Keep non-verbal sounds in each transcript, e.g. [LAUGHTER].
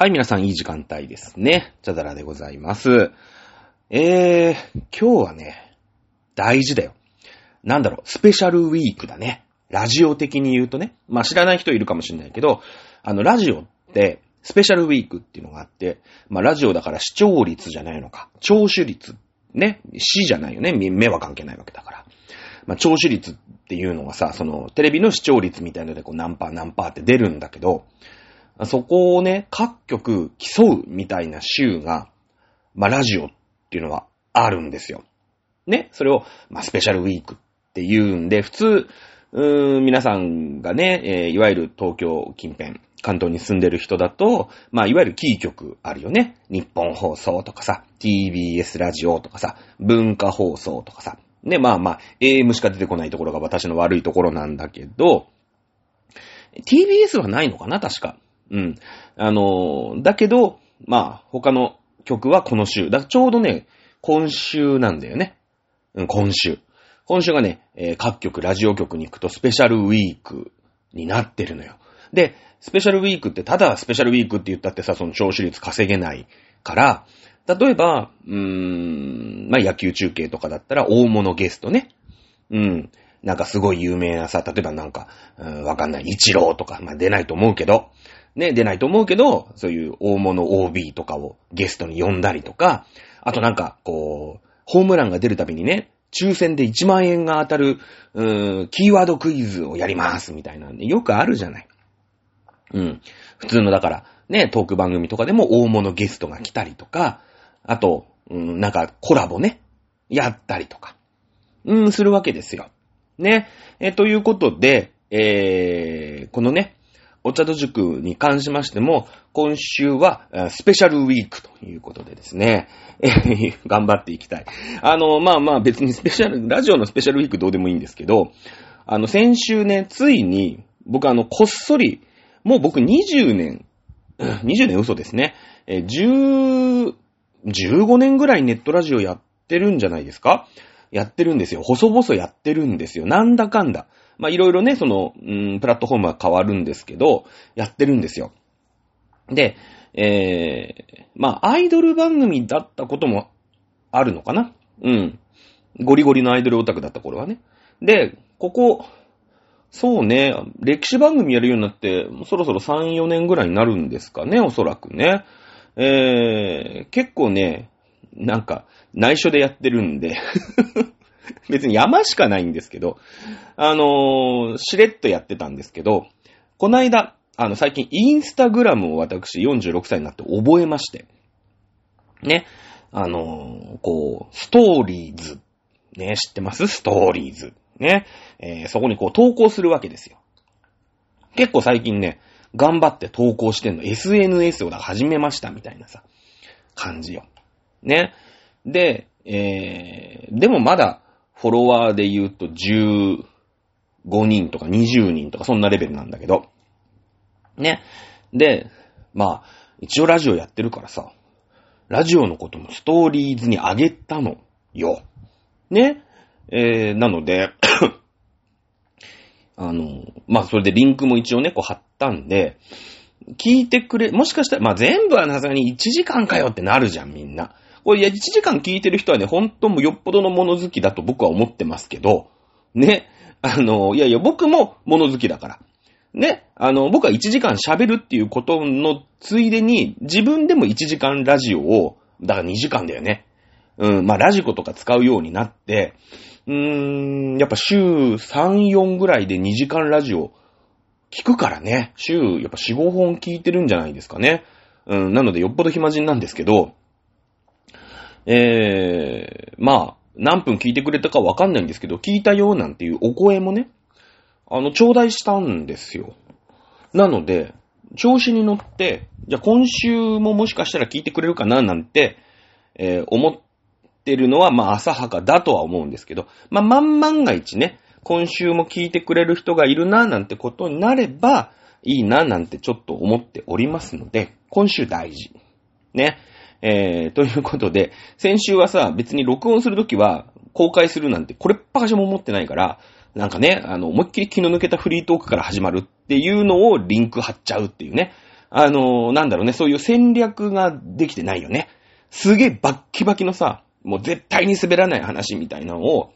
はい、皆さんいい時間帯ですね。チャダラでございます。えー、今日はね、大事だよ。なんだろう、スペシャルウィークだね。ラジオ的に言うとね。まあ知らない人いるかもしれないけど、あの、ラジオって、スペシャルウィークっていうのがあって、まあラジオだから視聴率じゃないのか。聴取率。ね。視じゃないよね。目目は関係ないわけだから。まあ聴取率っていうのがさ、その、テレビの視聴率みたいのでこう何パー何パーって出るんだけど、そこをね、各局競うみたいな週が、まあラジオっていうのはあるんですよ。ね。それを、まあスペシャルウィークって言うんで、普通、うーん、皆さんがね、えーいわゆる東京近辺、関東に住んでる人だと、まあ、いわゆるキー局あるよね。日本放送とかさ、TBS ラジオとかさ、文化放送とかさ。ね、まあまあ、AM しか出てこないところが私の悪いところなんだけど、TBS はないのかな確か。うん。あのだけど、まあ、他の曲はこの週。だちょうどね、今週なんだよね。うん、今週。今週がね、えー各局、ラジオ局に行くとスペシャルウィークになってるのよ。で、スペシャルウィークって、ただスペシャルウィークって言ったってさ、その聴取率稼げないから、例えば、うーん、まあ、野球中継とかだったら大物ゲストね。うん。なんかすごい有名なさ、例えばなんか、うん、わかんない、一郎とか、まあ、出ないと思うけど、ね、出ないと思うけど、そういう大物 OB とかをゲストに呼んだりとか、あとなんか、こう、ホームランが出るたびにね、抽選で1万円が当たる、うーん、キーワードクイズをやります、みたいな、ね。よくあるじゃない。うん。普通の、だから、ね、トーク番組とかでも大物ゲストが来たりとか、あと、うん、なんかコラボね、やったりとか、うん、するわけですよ。ね。え、ということで、えー、このね、お茶と塾に関しましても、今週はスペシャルウィークということでですね、[LAUGHS] 頑張っていきたい。あの、まあまあ別にスペシャル、ラジオのスペシャルウィークどうでもいいんですけど、あの、先週ね、ついに、僕あの、こっそり、もう僕20年、[CLEARS THROAT] 20年嘘ですね、え10、15年ぐらいネットラジオやってるんじゃないですか？やってるんですよ。細々やってるんですよ。なんだかんだ。まあ、いろいろね、その、うん、プラットフォームは変わるんですけど、やってるんですよ。で、えー、まあ、アイドル番組だったこともあるのかな？うん。ゴリゴリのアイドルオタクだった頃はね。で、ここ、そうね、歴史番組やるようになって、そろそろ3、4年ぐらいになるんですかね、おそらくね。えー、結構ね、なんか、内緒でやってるんで、[LAUGHS] [LAUGHS] 別に山しかないんですけど、あのーしれっとやってたんですけど、こないだ、あの、最近、インスタグラムを私46歳になって覚えまして、ね、あのーこう、ストーリーズ、ね、知ってます？ストーリーズ。ね、えーそこにこう投稿するわけですよ。結構最近ね、頑張って投稿してんの。SNS を始めましたみたいなさ、感じよ。ね。で、えー、でもまだフォロワーで言うと15人とか20人とかそんなレベルなんだけど。ね。で、まあ、一応ラジオやってるからさ、ラジオのこともストーリーズにあげたのよ。ね。えー、なので、[COUGHS] あの、まあ、それでリンクも一応ね、こう貼ったんで、聞いてくれ、もしかしたら、まあ、全部はなさすがに1時間かよってなるじゃん、みんな。これ、いや、1時間聞いてる人はね、本当もよっぽどの物好きだと僕は思ってますけど、ね。あの、いやいや、僕も物好きだから。ね。あの、僕は1時間喋るっていうことのついでに、自分でも1時間ラジオを、だから2時間だよね。うん、まあ、ラジコとか使うようになって、うーん、やっぱ週3、4ぐらいで2時間ラジオ聞くからね。週、やっぱ4、5本聞いてるんじゃないですかね。うん、なのでよっぽど暇人なんですけど、えー、まあ、何分聞いてくれたかわかんないんですけど、聞いたよなんていうお声もね、あの、頂戴したんですよ。なので、調子に乗って、じゃあ今週ももしかしたら聞いてくれるかななんて、えー思ってるのは、まあ浅はかだとは思うんですけど、まあ万万が一ね、今週も聞いてくれる人がいるななんてことになれば、いいななんてちょっと思っておりますので、今週大事。ね。えー、ということで、先週はさ、別に録音するときは公開するなんて、これっぱかしも思ってないから、なんかね、あの、思いっきり気の抜けたフリートークから始まるっていうのをリンク貼っちゃうっていうね。あのーなんだろうね、そういう戦略ができてないよね。すげえバッキバキのさ、もう絶対に滑らない話みたいなのを、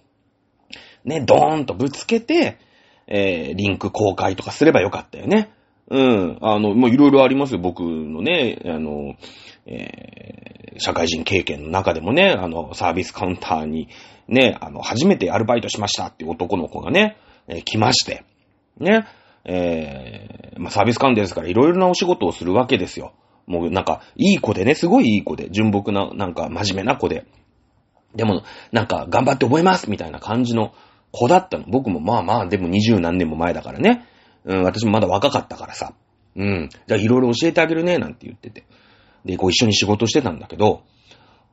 ね、ドーンとぶつけて、えー、リンク公開とかすればよかったよね。うん。あの、もういろいろありますよ。僕のね、あの、えー、社会人経験の中でもね、あの、サービスカウンターに、ね、あの、初めてアルバイトしましたっていう男の子がね、えー来まして、ね、えー、まあ、サービスカウンターですからいろいろなお仕事をするわけですよ。もうなんか、いい子でね、すごいいい子で、純朴な、なんか真面目な子で。でも、なんか、頑張って覚えますみたいな感じの子だったの。僕もまあまあ、でも二十何年も前だからね。うん、私もまだ若かったからさ。うん、じゃあいろいろ教えてあげるね、なんて言ってて。で、こう一緒に仕事してたんだけど、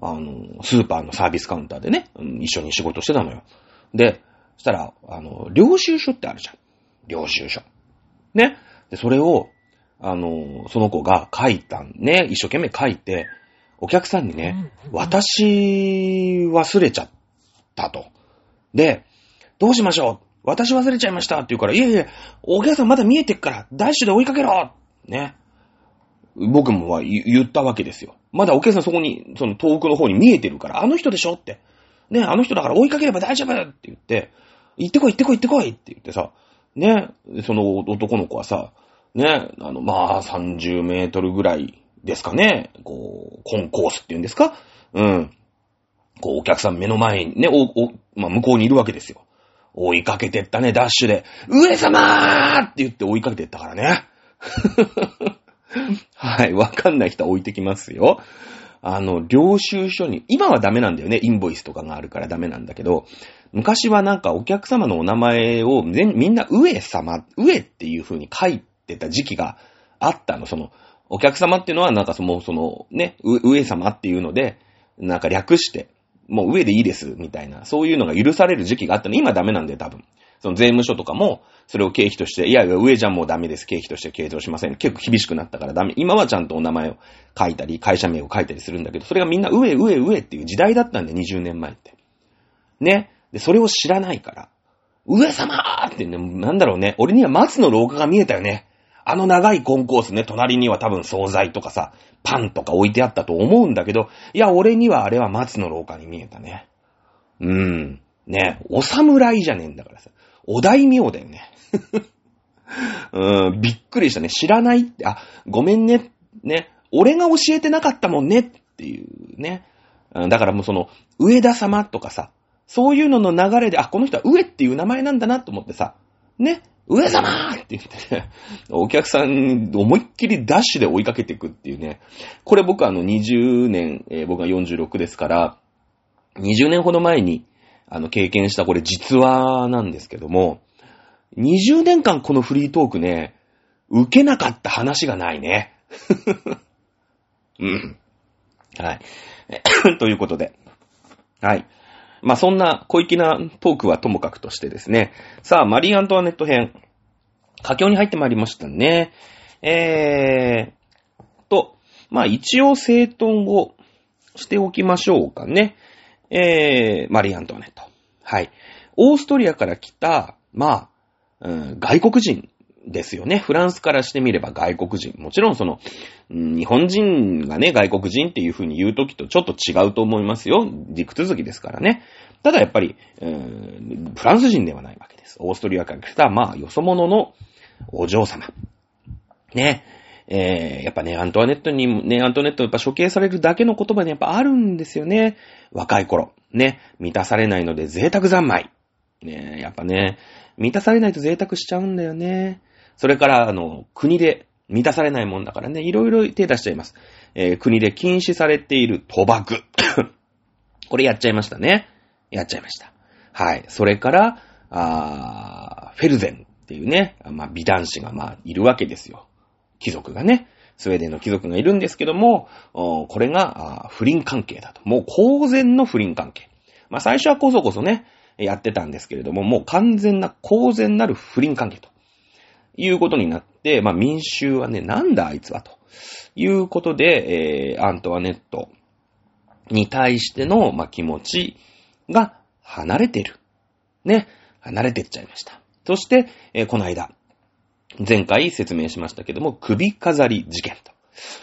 あの、スーパーのサービスカウンターでね、うん一緒に仕事してたのよ。で、そしたら、あの、領収書ってあるじゃん。領収書。ね。で、それを、あの、その子が書いたんね、一生懸命書いて、お客さんにね、私忘れちゃったと。で、どうしましょう？私忘れちゃいましたって言うから、いやいや、お客さんまだ見えてっから、ダッシュで追いかけろね。僕もは言ったわけですよ。まだお客さんそこに、その遠くの方に見えてるから、あの人でしょって。ね、あの人だから追いかければ大丈夫って言って、行ってこい行ってこい行ってこいって言ってさ、ね、その男の子はさ、ね、あの、まあ、30メートルぐらいですかね、こう、コンコースって言うんですか？うん。こう、お客さん目の前にね、お、お、まあ、向こうにいるわけですよ。追いかけてったね、ダッシュで、上様ーって言って追いかけてったからね。[LAUGHS] はい、わかんない人は置いてきますよ。あの、領収書に、今はダメなんだよね、インボイスとかがあるからダメなんだけど、昔はなんかお客様のお名前を全みんな上様、上っていう風に書いてた時期があったの。その、お客様っていうのはなんかその、そのね、上様っていうので、なんか略して、もう上でいいです、みたいな、そういうのが許される時期があったの。今ダメなんだよ、多分。その税務署とかも、それを経費として、いやいや、上じゃもうダメです、経費として計上しません。結構厳しくなったからダメ。今はちゃんとお名前を書いたり、会社名を書いたりするんだけど、それがみんな上、上、上っていう時代だったんで、20年前って。ね。で、それを知らないから、上様ってね、なんだろうね。俺には松の廊下が見えたよね。あの長いコンコースね、隣には多分惣菜とかさ、パンとか置いてあったと思うんだけど、いや、俺にはあれは松の廊下に見えたね。うーん。ね、お侍じゃねえんだからさ。お大名だよね。[LAUGHS] うん、びっくりしたね。知らないって、あ、ごめんね。ね。俺が教えてなかったもんねっていうね。だからもうその、上田様とかさ、そういうのの流れで、あ、この人は上っていう名前なんだなと思ってさ、ね。上様って言ってね、お客さん思いっきりダッシュで追いかけていくっていうね。これ僕あの20年、えー僕が46ですから、20年ほど前に、あの、経験したこれ実話なんですけども、20年間このフリートークね、受けなかった話がないね。[LAUGHS] うん。はい。[COUGHS] ということで。はい。まあ、そんな小粋なトークはともかくとしてですね。さあ、マリー・アントワネット編。佳境に入ってまいりましたね。えー、と、まあ、一応整頓をしておきましょうかね。えー、マリー・アントワネット。はい。オーストリアから来た、まあ、うん、外国人ですよね。フランスからしてみれば外国人。もちろんその、日本人がね、外国人っていう風に言うときとちょっと違うと思いますよ。陸続きですからね。ただやっぱり、うんフランス人ではないわけです。オーストリアから来た、まあ、よそ者のお嬢様。ね。えー、やっぱね、アントワネットに、ね、アントワネットやっぱ処刑されるだけの言葉にやっぱあるんですよね。若い頃。ね。満たされないので贅沢三昧。ね、やっぱね、満たされないと贅沢しちゃうんだよね。それから、あの、国で満たされないもんだからね、いろいろ手出しちゃいます。えー国で禁止されている賭博。[COUGHS] これやっちゃいましたね。やっちゃいました。はい。それから、あフェルゼンっていうね、まあ、美男子がまあ、いるわけですよ。貴族がね。スウェーデンの貴族がいるんですけども、これが不倫関係だと。もう公然の不倫関係。まあ最初はこそこそね、やってたんですけれども、もう完全な公然なる不倫関係と。いうことになって、まあ民衆はね、なんだあいつはと。いうことで、えー、アントワネットに対しての、まあ気持ちが離れてる。ね。離れてっちゃいました。そして、えーこの間、前回説明しましたけども、首飾り事件と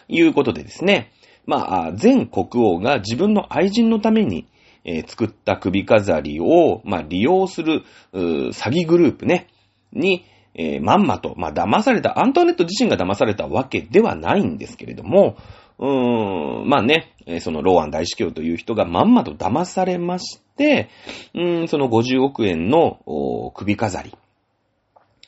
いうことでですね、まあ、前国王が自分の愛人のために、えー、作った首飾りを、まあ、利用する、詐欺グループね、に、えー、まんまと、まあ、騙された、アントワネット自身が騙されたわけではないんですけれども、うーん、まあね、そのローアン大司教という人がまんまと騙されまして、うん、その50億円の首飾り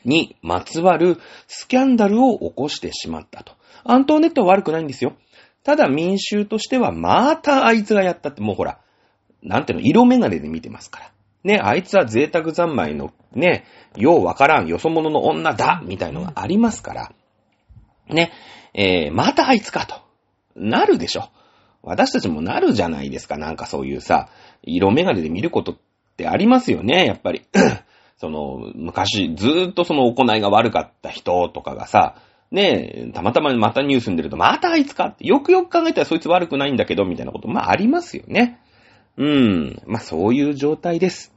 にまつわるスキャンダルを起こしてしまったと。アントワネットは悪くないんですよ。ただ民衆としてはまたあいつがやったってもうほら、なんていうの、色眼鏡で見てますから。ね、あいつは贅沢三昧の、ね、ようわからん、よそ者の女だみたいのがありますから。ね、えー、またあいつかと。なるでしょ。私たちもなるじゃないですか。なんかそういうさ、色眼鏡で見ることってありますよね、やっぱり。[CLEARS THROAT] その、昔、ずーっとその行いが悪かった人とかがさ、ねえ、たまたままたニュースに出ると、またあいつかって、よくよく考えたらそいつ悪くないんだけど、みたいなこと、まあありますよね。うん。まあそういう状態です。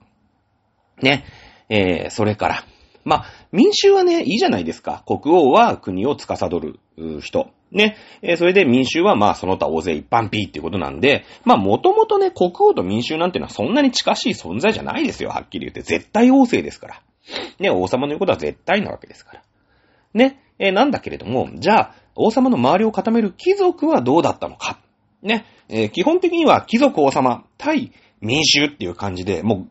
ね。えー、それから。まあ、民衆はね、いいじゃないですか。国王は国を司る人。ね。えー、それで民衆はまあその他大勢一般 P っていうことなんで、まあもともとね、国王と民衆なんてのはそんなに近しい存在じゃないですよ。はっきり言って。絶対王政ですから。ね、王様の言うことは絶対なわけですから。ね。えー、なんだけれども、じゃあ、王様の周りを固める貴族はどうだったのか。ね。えー、基本的には貴族王様対民衆っていう感じで、も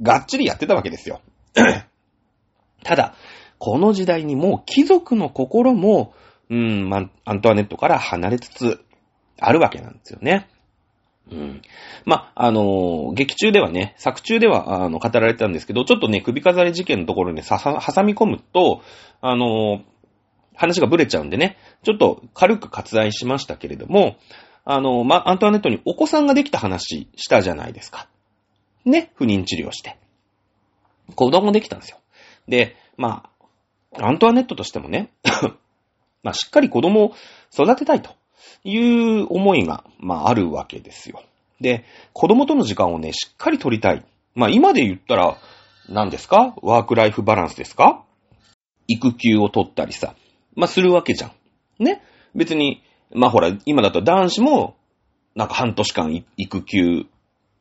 う、がっちりやってたわけですよ。[CLEARS THROAT] ただ、この時代にもう貴族の心も、うん、ま、アントワネットから離れつつあるわけなんですよね。うん。ま、あのー、劇中ではね、作中では、あの、語られてたんですけど、ちょっとね、首飾り事件のところにささ、挟み込むと、あのー、話がブレちゃうんでね、ちょっと軽く割愛しましたけれども、あの、ま、アントワネットにお子さんができた話したじゃないですか。ね、不妊治療して。子供できたんですよ。で、まあ、アントワネットとしてもね、[LAUGHS] まあ、しっかり子供を育てたいという思いが、まあ、あるわけですよ。で、子供との時間をね、しっかり取りたい。まあ、今で言ったら、何ですか？ワークライフバランスですか？育休を取ったりさ。まあ、するわけじゃん。ね？別に、まあ、ほら、今だと男子も、なんか半年間育休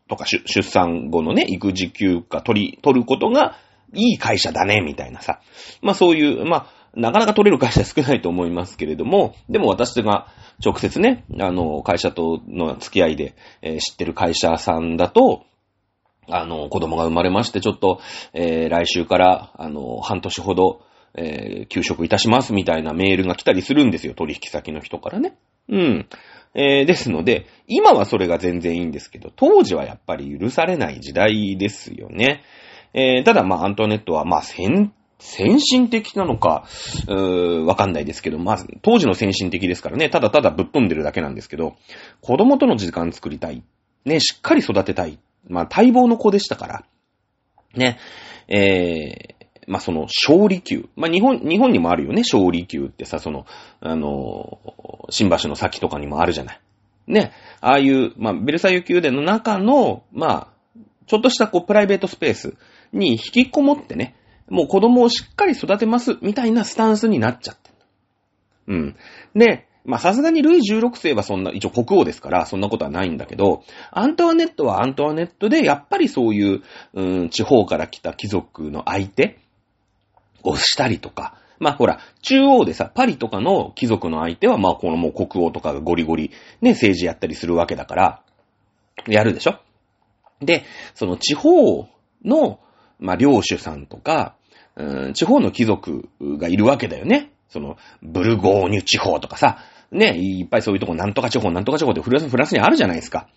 とか出産後のね、育児休暇取り、取ることがいい会社だね、みたいなさ。まあそういう、まあ、なかなか取れる会社 [LAUGHS] 少ないと思いますけれども、でも私が直接ね、あの、会社との付き合いで、えー、知ってる会社さんだと、あの、子供が生まれまして、ちょっと、えー、来週から、あの、半年ほど、えー、休職いたしますみたいなメールが来たりするんですよ、取引先の人からね。うん。えー、ですので、今はそれが全然いいんですけど、当時はやっぱり許されない時代ですよね。えー、ただ、まあ、アントネットは、まあ、先、先進的なのか、うー、わかんないですけど、まず、当時の先進的ですからね、ただただぶっ飛んでるだけなんですけど、子供との時間作りたい。ね、しっかり育てたい。まあ、待望の子でしたから。ね、えー、まあ、その、勝利級。まあ、日本、日本にもあるよね、勝利級ってさ、その、あの、新橋の先とかにもあるじゃない。ね、ああいう、まあ、ベルサイユ宮殿の中の、まあ、ちょっとしたこう、プライベートスペース。に引きこもってね、もう子供をしっかり育てます、みたいなスタンスになっちゃって。うん。で、まあさすがにルイ16世はそんな、一応国王ですから、そんなことはないんだけど、アントワネットはアントワネットで、やっぱりそういう、うん、地方から来た貴族の相手をしたりとか、まあほら、中央でさ、パリとかの貴族の相手は、まあこのもう国王とかがゴリゴリ、ね、政治やったりするわけだから、やるでしょ？で、その地方の、まあ、領主さんとか、うん、地方の貴族がいるわけだよね。その、ブルゴーニュ地方とかさ、ね、いっぱいそういうとこ、なんとか地方、なんとか地方ってフランス、フランスにあるじゃないですか。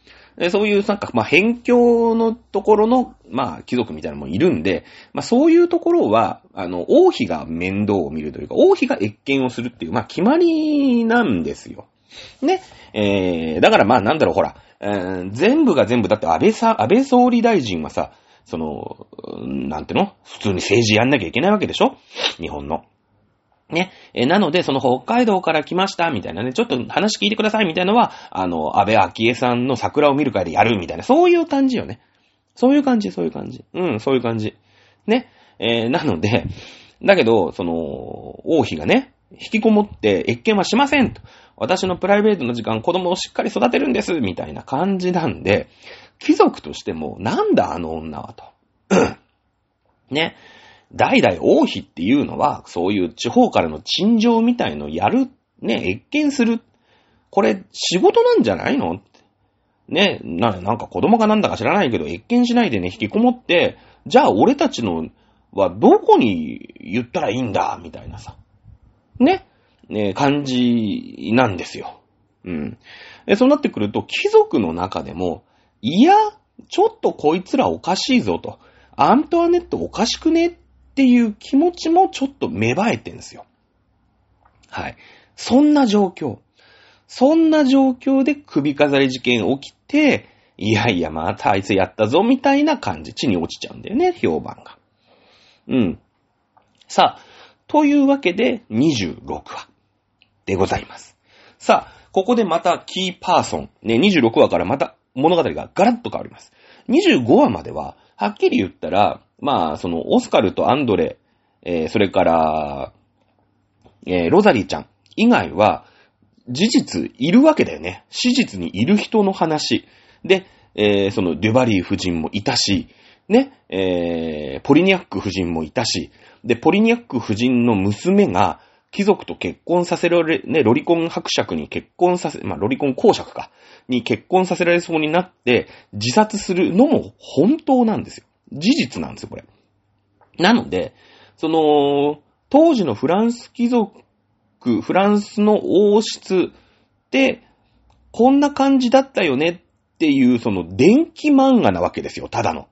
そういう、なんか、まあ、辺境のところの、まあ、貴族みたいなのもいるんで、まあ、そういうところは、あの、王妃が面倒を見るというか、王妃が越見をするっていう、まあ、決まりなんですよ。ね。えー、だからまあ、なんだろう、ほら、えー、全部が全部、だって安倍さ、安倍総理大臣はさ、その、なんての？普通に政治やんなきゃいけないわけでしょ？日本の。ね。え、なので、その北海道から来ました、みたいなね、ちょっと話聞いてください、みたいなのは、あの、安倍昭恵さんの桜を見る会でやる、みたいな、そういう感じよね。そういう感じ、そういう感じ。うん、そういう感じ。ね。えー、なので、だけど、その、王妃がね、引きこもって越見はしませんと。私のプライベートの時間、子供をしっかり育てるんです、みたいな感じなんで、貴族としても、なんだあの女はと。[CLEARS THROAT] ね。代々王妃っていうのは、そういう地方からの陳情みたいのやる、ね、越見する。これ、仕事なんじゃないの？ね、な、なんか子供かなんだか知らないけど、越見しないでね、引きこもって、じゃあ俺たちのはどこに言ったらいいんだ？みたいなさ。ね。ね、感じなんですよ。うん。そうなってくると、貴族の中でも、いや、ちょっとこいつらおかしいぞと。アントワネットおかしくね？っていう気持ちもちょっと芽生えてんですよ。はい。そんな状況。そんな状況で首飾り事件起きて、いやいや、またあいつやったぞ、みたいな感じ、地に落ちちゃうんだよね、評判が。うん。さあ、というわけで、26話でございます。さあ、ここでまたキーパーソン、ね、26話からまた物語がガラッと変わります。25話までは、はっきり言ったら、まあ、その、オスカルとアンドレ、えー、それから、えー、ロザリーちゃん以外は、事実いるわけだよね。史実にいる人の話。で、えー、その、デュバリー夫人もいたし、ね、えー、ポリニャック夫人もいたし、で、ポリニャック夫人の娘が、貴族と結婚させられ、ね、ロリコン伯爵に結婚させ、まあ、ロリコン公爵か、に結婚させられそうになって、自殺するのも本当なんですよ。事実なんですよ、これ。なので、その、当時のフランス貴族、フランスの王室って、こんな感じだったよねっていう、その電気漫画なわけですよ、ただの。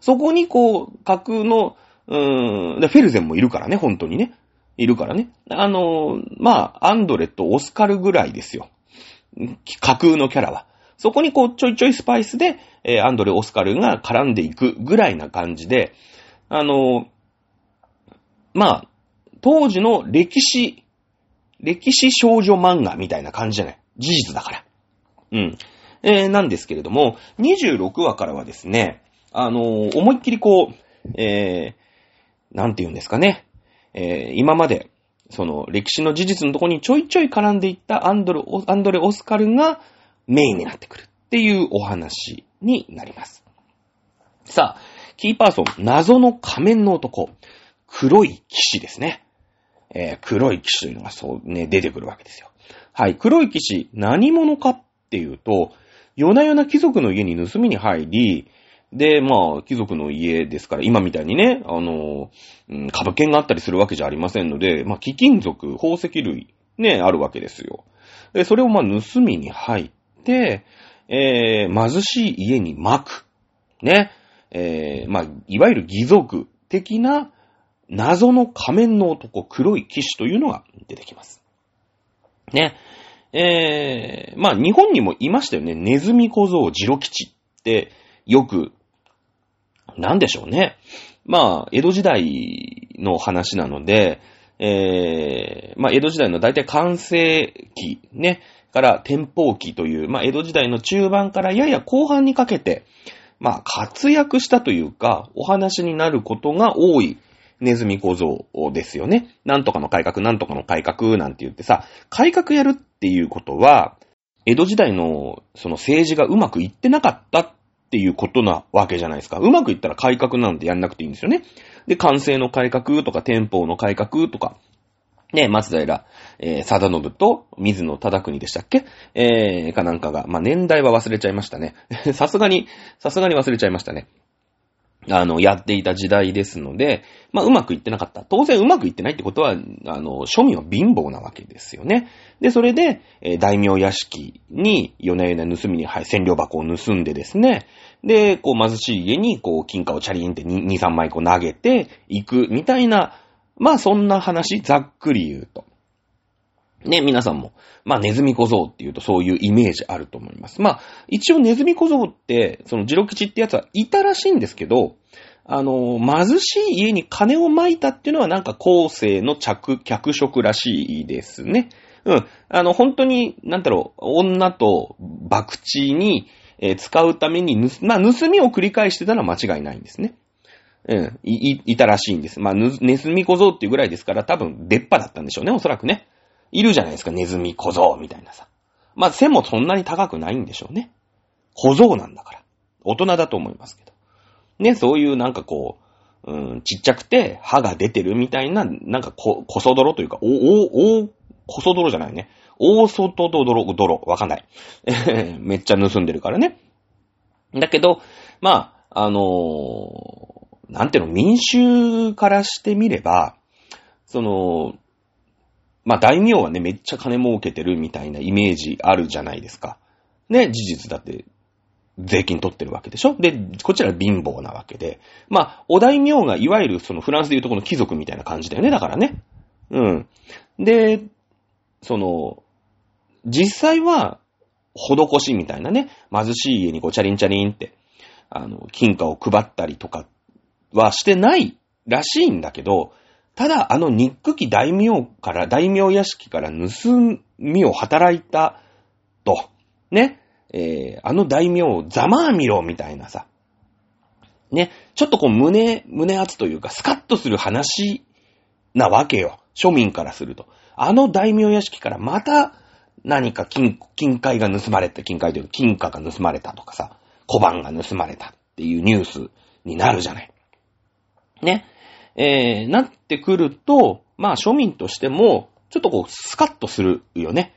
そこにこう、架空の、うーん、フェルゼンもいるからね、本当にね。いるからね。あの、まあ、アンドレとオスカルぐらいですよ。架空のキャラは。そこにこう、ちょいちょいスパイスで、えー、アンドレ、オスカルが絡んでいくぐらいな感じで、あの、まあ、当時の歴史、歴史少女漫画みたいな感じじゃない？事実だから。うん。えー、なんですけれども、26話からはですね、あのー、思いっきりこう、えー、なんて言うんですかね。えー、今まで、その歴史の事実のとこにちょいちょい絡んでいったアンドレ、アンドレ・オスカルがメインになってくるっていうお話になります。さあ、キーパーソン、謎の仮面の男、黒い騎士ですね。えー、黒い騎士というのがそうね、出てくるわけですよ。はい、黒い騎士、何者かっていうと、夜な夜な貴族の家に盗みに入り、で、まあ、貴族の家ですから、今みたいにね、あの、うん、株券があったりするわけじゃありませんので、まあ、貴金属、宝石類、ね、あるわけですよ。で、それをまあ、盗みに入って、えー、貧しい家に巻く。ね。えー、まあ、いわゆる義族的な謎の仮面の男、黒い騎士というのが出てきます。ね。えー、まあ、日本にもいましたよね。ネズミ小僧ジロ吉ってよくなんでしょうね。まあ、江戸時代の話なので、えー、まあ、江戸時代の大体完成期、ね、から天保期という、まあ、江戸時代の中盤からやや後半にかけて、まあ、活躍したというか、お話になることが多いネズミ小僧ですよね。なんとかの改革、なんとかの改革なんて言ってさ、改革やるっていうことは、江戸時代のその政治がうまくいってなかったっていうことなわけじゃないですか。うまくいったら改革なんてやんなくていいんですよね。で、完成の改革とか店舗の改革とか、ね、松平、えー、貞信と水野忠国でしたっけ？えー、かなんかが、まあ、年代は忘れちゃいましたね。[LAUGHS] さすがに、さすがに忘れちゃいましたね。あの、やっていた時代ですので、まあ、うまくいってなかった。当然うまくいってないってことは、あの、庶民は貧乏なわけですよね。で、それで、えー、大名屋敷に夜な夜な盗みに、はい、千両箱を盗んでですね、で、こう、貧しい家に、こう、金貨をチャリンって2、2 3枚こう投げていく、みたいな、まあ、そんな話、ざっくり言うと。ね、皆さんも、まあ、ネズミ小僧っていうとそういうイメージあると思います。まあ、一応ネズミ小僧って、そのジロ吉ってやつはいたらしいんですけど、あの、貧しい家に金を撒いたっていうのはなんか後世の着、脚色らしいですね。うん。あの、本当に、なんだろう、女と博打に、えー、使うために、まあ、盗みを繰り返してたのは間違いないんですね。うん、い、い、たらしいんです。まあ、ぬネズミ小僧っていうぐらいですから、多分、出っ歯だったんでしょうね、おそらくね。いるじゃないですか、ネズミ小僧みたいなさ。まあ、背もそんなに高くないんでしょうね。小僧なんだから。大人だと思いますけど。ね、そういうなんかこう、うん、ちっちゃくて歯が出てるみたいな、なんかこ、こそ泥というか、お、お、お、こそ泥じゃないね。大外泥、泥、わかんない。[LAUGHS] めっちゃ盗んでるからね。だけど、まあ、あのーなんていうの、民衆からしてみれば、その、まあ、大名はね、めっちゃ金儲けてるみたいなイメージあるじゃないですか。ね、事実だって、税金取ってるわけでしょ？で、こちら貧乏なわけで。まあ、お大名がいわゆるそのフランスでいうとこの貴族みたいな感じだよね、だからね。うん。で、その、実際は、施しみたいなね、貧しい家にこう、チャリンチャリンって、あの、金貨を配ったりとかはしてないらしいんだけど、ただ、あの憎き大名から、大名屋敷から盗みを働いたと、ね、えー、あの大名をざまあみろみたいなさ、ね、ちょっとこう胸、胸圧というかスカッとする話なわけよ。庶民からすると。あの大名屋敷からまた何か金、金塊が盗まれた、金塊というか金貨が盗まれたとかさ、小判が盗まれたっていうニュースになるじゃない。ね。えー、なってくると、まあ庶民としても、ちょっとこう、スカッとするよね。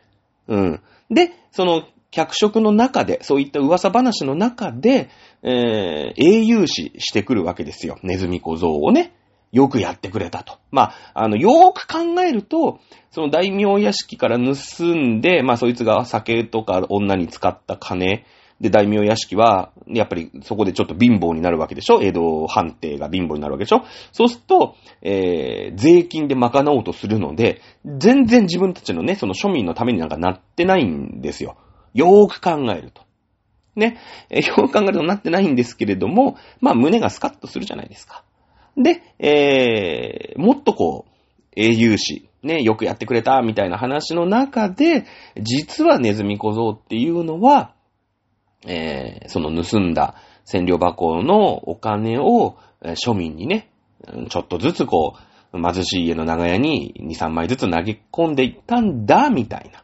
うん。で、その、客色の中で、そういった噂話の中で、えー、英雄視してくるわけですよ。ネズミ小僧をね。よくやってくれたと。まあ、あの、よーく考えると、その大名屋敷から盗んで、まあ、そいつが酒とか女に使った金、で、大名屋敷は、やっぱりそこでちょっと貧乏になるわけでしょ？江戸藩邸が貧乏になるわけでしょ？そうすると、えー、税金で賄おうとするので、全然自分たちのね、その庶民のためになんかなってないんですよ。よーく考えると。ね。えー、よーく考えるとなってないんですけれども、まあ胸がスカッとするじゃないですか。で、えー、もっとこう、英雄視、ね、よくやってくれた、みたいな話の中で、実はネズミ小僧っていうのは、えー、その盗んだ千両箱のお金を、えー庶民にね、ちょっとずつこう、貧しい家の長屋に2、3枚ずつ投げ込んでいったんだ、みたいな。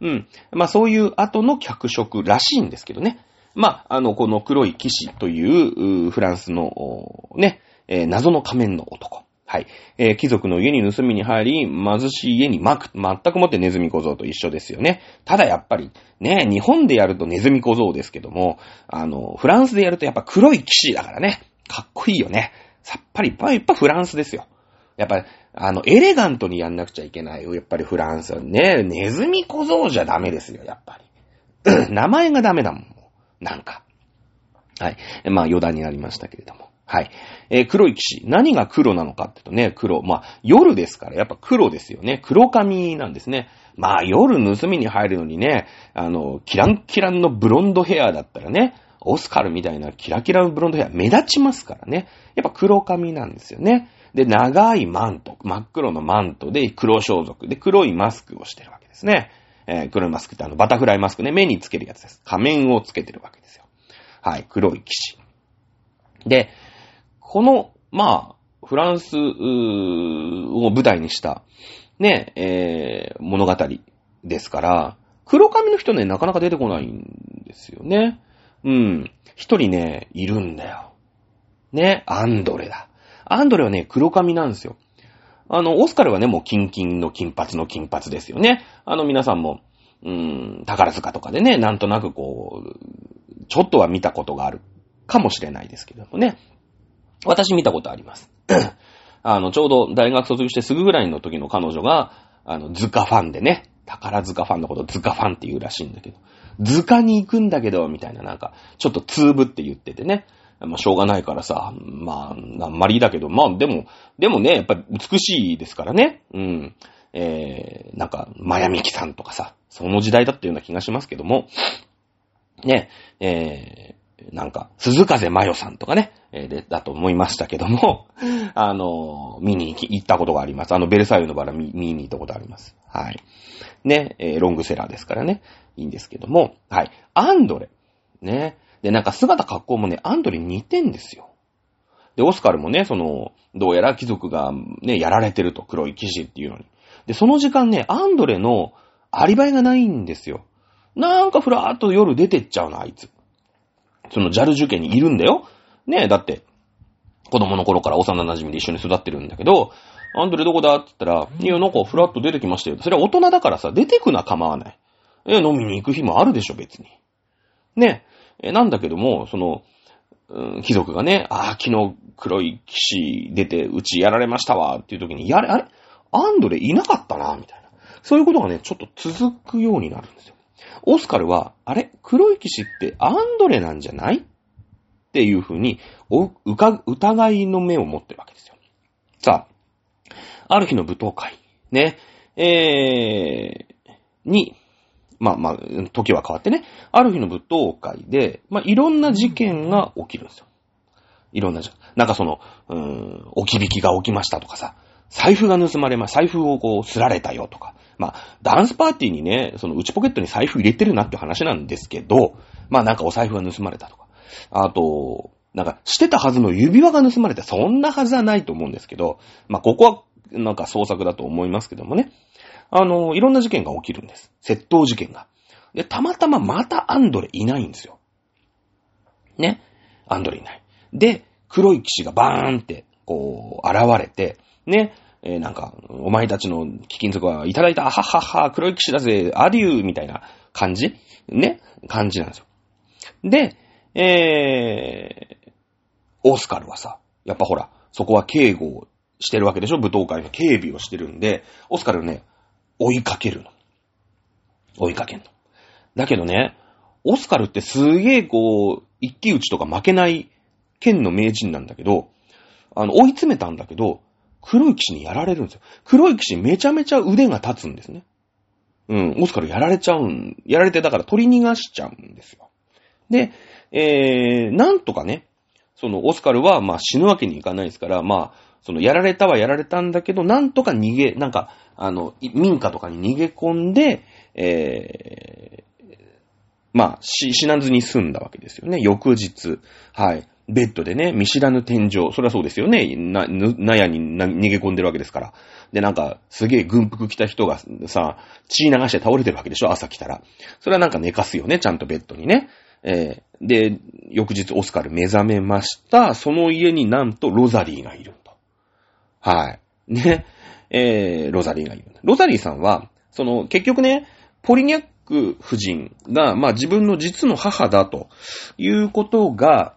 うん。まあそういう後の脚色らしいんですけどね。まあ、あの、この黒い騎士という、フランスの、ね、えー謎の仮面の男。はい。えー貴族の家に盗みに入り、貧しい家に巻く。全くもってネズミ小僧と一緒ですよね。ただやっぱり、ね、日本でやるとネズミ小僧ですけども、あの、フランスでやるとやっぱ黒い騎士だからね。かっこいいよね。さっぱり、やっぱフランスですよ。やっぱり、あの、エレガントにやんなくちゃいけないよ。やっぱりフランスはね、ネズミ小僧じゃダメですよ、やっぱり。[CLEARS THROAT] 名前がダメだもん。なんか。はい。まあ余談になりましたけれども。はい。えー黒い騎士。何が黒なのかっていうとね、黒。まあ、夜ですから、やっぱ黒ですよね。黒髪なんですね。まあ、夜盗みに入るのにね、あの、キランキランのブロンドヘアだったらね、オスカルみたいなキラキラのブロンドヘア目立ちますからね。やっぱ黒髪なんですよね。で、長いマント。真っ黒のマントで黒装束で黒いマスクをしてるわけですね。えー黒いマスクってあの、バタフライマスクね、目につけるやつです。仮面をつけてるわけですよ。はい、黒い騎士。で、この、まあ、フランスを舞台にした、ね、えー物語ですから、黒髪の人ね、なかなか出てこないんですよね。うん。一人ね、いるんだよ。ね、アンドレだ。アンドレはね、黒髪なんですよ。あの、オスカルはね、もうキンキンの金髪の金髪ですよね。あの、皆さんも、うーん、宝塚とかでね、なんとなくこう、ちょっとは見たことがあるかもしれないですけどもね。私見たことあります。[CLEARS THROAT] あの、ちょうど大学卒業してすぐぐらいの時の彼女が、あの、図鑑ファンでね、宝塚ファンのこと図鑑ファンって言うらしいんだけど、図鑑に行くんだけど、みたいななんか、ちょっとツーブって言っててね、まあ、しょうがないからさ、まあ、あんまりだけど、まあ、でも、でもね、やっぱり美しいですからね、うん。えー、なんか、マヤミキさんとかさ、その時代だったような気がしますけども、ね、えー、なんか、鈴風マヨさんとかね、えーで、だと思いましたけども、[LAUGHS] あの、見に行き行ったことがあります。あの、ベルサイユのバラ見見に行ったことあります。はい。ね、えーロングセラーですからね、いいんですけども、はい。アンドレ。ね。で、なんか姿格好もね、アンドレに似てんですよ。で、オスカルもね、その、どうやら貴族がね、やられてると、黒い騎士っていうのに。で、その時間ね、アンドレのアリバイがないんですよ。なんかふらーっと夜出てっちゃうの、あいつ。そのジャル受験にいるんだよ。ねえ、だって、子供の頃から幼馴染で一緒に育ってるんだけど、アンドレどこだ？って言ったら、いや、なんかフラッと出てきましたよ。それは大人だからさ、出てくな構わない。え、飲みに行く日もあるでしょ、別に。ね。え、なんだけども、その、貴族がね、ああ、昨日黒い騎士出て、うちやられましたわ、っていう時に、やれ、あれ？アンドレいなかったな、みたいな。そういうことがね、ちょっと続くようになるんですよ。オスカルは、あれ？黒い騎士ってアンドレなんじゃない？っていうふうに、うか、疑いの目を持ってるわけですよ。さあ、ある日の舞踏会、ね、えー、に、まあまあ、時は変わってね、ある日の舞踏会で、まあいろんな事件が起きるんですよ。いろんなじゃん。なんかその、うーん、置き引きが起きましたとかさ、財布が盗まれま、財布をこう、すられたよとか。まあ、ダンスパーティーにね、その内ポケットに財布入れてるなって話なんですけど、まあなんかお財布が盗まれたとか。あと、なんか、してたはずの指輪が盗まれた。そんなはずはないと思うんですけど、まあここは、なんか創作だと思いますけどもね。あの、いろんな事件が起きるんです。窃盗事件が。で、たまたままたアンドレいないんですよ。ね。アンドレいない。で、黒い騎士がバーンって、こう、現れて、ね。えー、なんか、お前たちの貴金属はいただいた、はっはっは、黒い騎士だぜ、アデューみたいな感じ？ね？感じなんですよ。で、えー、オスカルはさ、やっぱほら、そこは警護をしてるわけでしょ？舞踏会の警備をしてるんで、オスカルね、追いかけるの。追いかけんの。だけどね、オスカルってすげえこう、一騎打ちとか負けない剣の名人なんだけど、あの、追い詰めたんだけど、黒い騎士にやられるんですよ。黒い騎士めちゃめちゃ腕が立つんですね。うん、オスカルやられちゃうん、やられてだから取り逃がしちゃうんですよ。で、えー、なんとかね、そのオスカルはまあ死ぬわけにいかないですから、まあ、そのやられたはやられたんだけど、なんとか逃げ、なんか、あの、民家とかに逃げ込んで、えー、まあ、死死なずに済んだわけですよね。翌日。はい。ベッドでね、見知らぬ天井。そりゃそうですよね。な、なやに逃げ込んでるわけですから。で、なんか、すげえ軍服着た人がさ、血流して倒れてるわけでしょ？朝来たら。それはなんか寝かすよね。ちゃんとベッドにね。えー、で、翌日オスカル目覚めました。その家になんとロザリーがいると。はい。ね。えー、ロザリーがいる。ロザリーさんは、その、結局ね、ポリニャック夫人が、まあ自分の実の母だということが、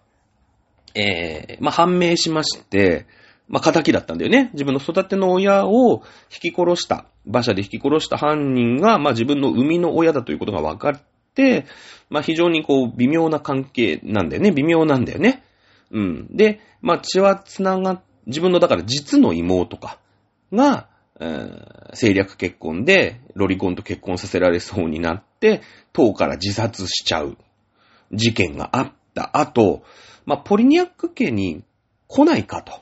えー、まあ判明しまして、まあ仇だったんだよね。自分の育ての親を引き殺した、馬車で引き殺した犯人が、まあ自分の生みの親だということが分かって、まあ非常にこう微妙な関係なんだよね。微妙なんだよね。うん。で、まあ血は繋が自分のだから実の妹か、が、え、政略結婚で、ロリコンと結婚させられそうになって、党から自殺しちゃう事件があった後、まあ、ポリニャック家に来ないかと。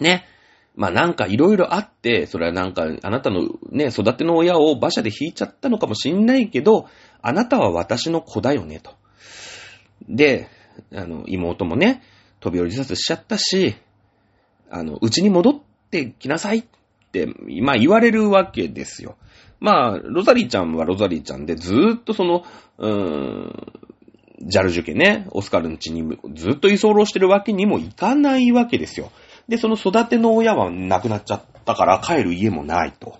ね。まあ、なんかいろいろあって、それはなんかあなたのね、育ての親を馬車で引いちゃったのかもしんないけど、あなたは私の子だよね、と。で、あの、妹もね、飛び降り自殺しちゃったし、あの、うちに戻ってきなさいって、まあ言われるわけですよ。まあ、ロザリーちゃんはロザリーちゃんで、ずーっとその、うーん、ジャルジュ家ね、オスカルの家にずっと居候してるわけにもいかないわけですよ。で、その育ての親は亡くなっちゃったから帰る家もないと。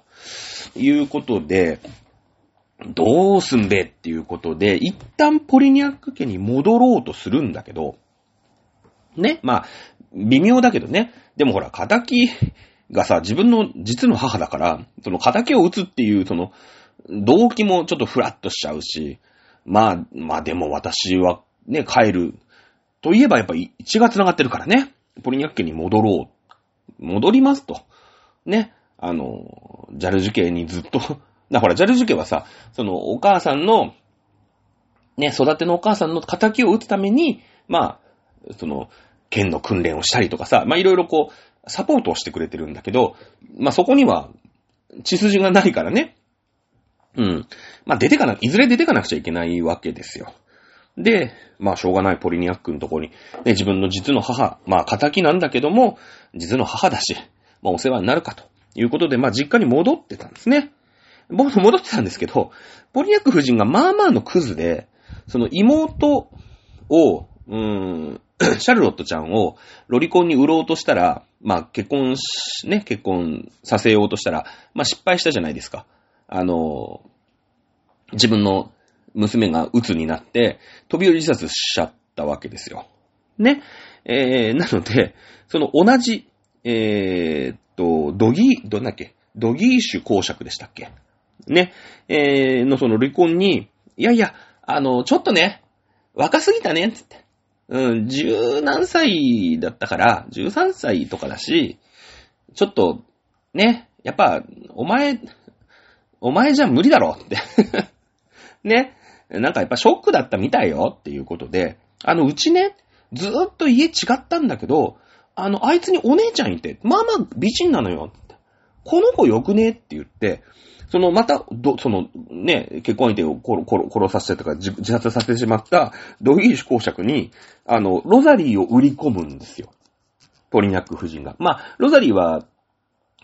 いうことで、どうすんべっていうことで、一旦ポリニャック家に戻ろうとするんだけど、ね、まあ、微妙だけどね。でもほら、仇がさ、自分の実の母だから、その仇を撃つっていう、その、動機もちょっとフラッとしちゃうし、まあ、まあでも私はね、帰る。といえばやっぱり1が繋がってるからね。ポリニャックに戻ろう。戻りますと。ね。あの、ジャルジュ家にずっと [LAUGHS] だほら、ジャルジュ家はさ、そのお母さんの、ね、育てのお母さんの仇を撃つために、まあ、その、剣の訓練をしたりとかさ、まあいろいろこう、サポートをしてくれてるんだけど、まあそこには、血筋がないからね。うん。まあ出てかな、いずれ出てかなくちゃいけないわけですよ。で、まあしょうがないポリニアックのとこに、ね、自分の実の母、まあ仇なんだけども、実の母だし、まあお世話になるかということで、まあ実家に戻ってたんですね。僕も [LAUGHS] 戻ってたんですけど、ポリニャック夫人がまあまあのクズで、その妹を、うーん、[COUGHS] シャルロットちゃんをロリコンに売ろうとしたら、まあ結婚し、ね、結婚させようとしたら、まあ失敗したじゃないですか。あの、自分の娘が鬱になって、飛び降り自殺しちゃったわけですよ。ね。えー、なので、その同じ、えー、っと、ドギー、どんだっけ？ドギーシュ公爵でしたっけ？ね。えー、のその離婚に、いやいや、あの、ちょっとね、若すぎたね、つって。うん、十何歳だったから、十三歳とかだし、ちょっと、ね、やっぱ、お前、お前じゃ無理だろって [LAUGHS] ね。なんかやっぱショックだったみたいよっていうことで、あの、うちね、ずーっと家違ったんだけど、あの、あいつにお姉ちゃんいて、まあまあ美人なのよ。この子よくねって言って、その、また、ど、その、ね、結婚相手を殺殺させてとか自殺させてしまったドギーシュ公爵に、あの、ロザリーを売り込むんですよ。ポリニャック夫人が。まあ、ロザリーは、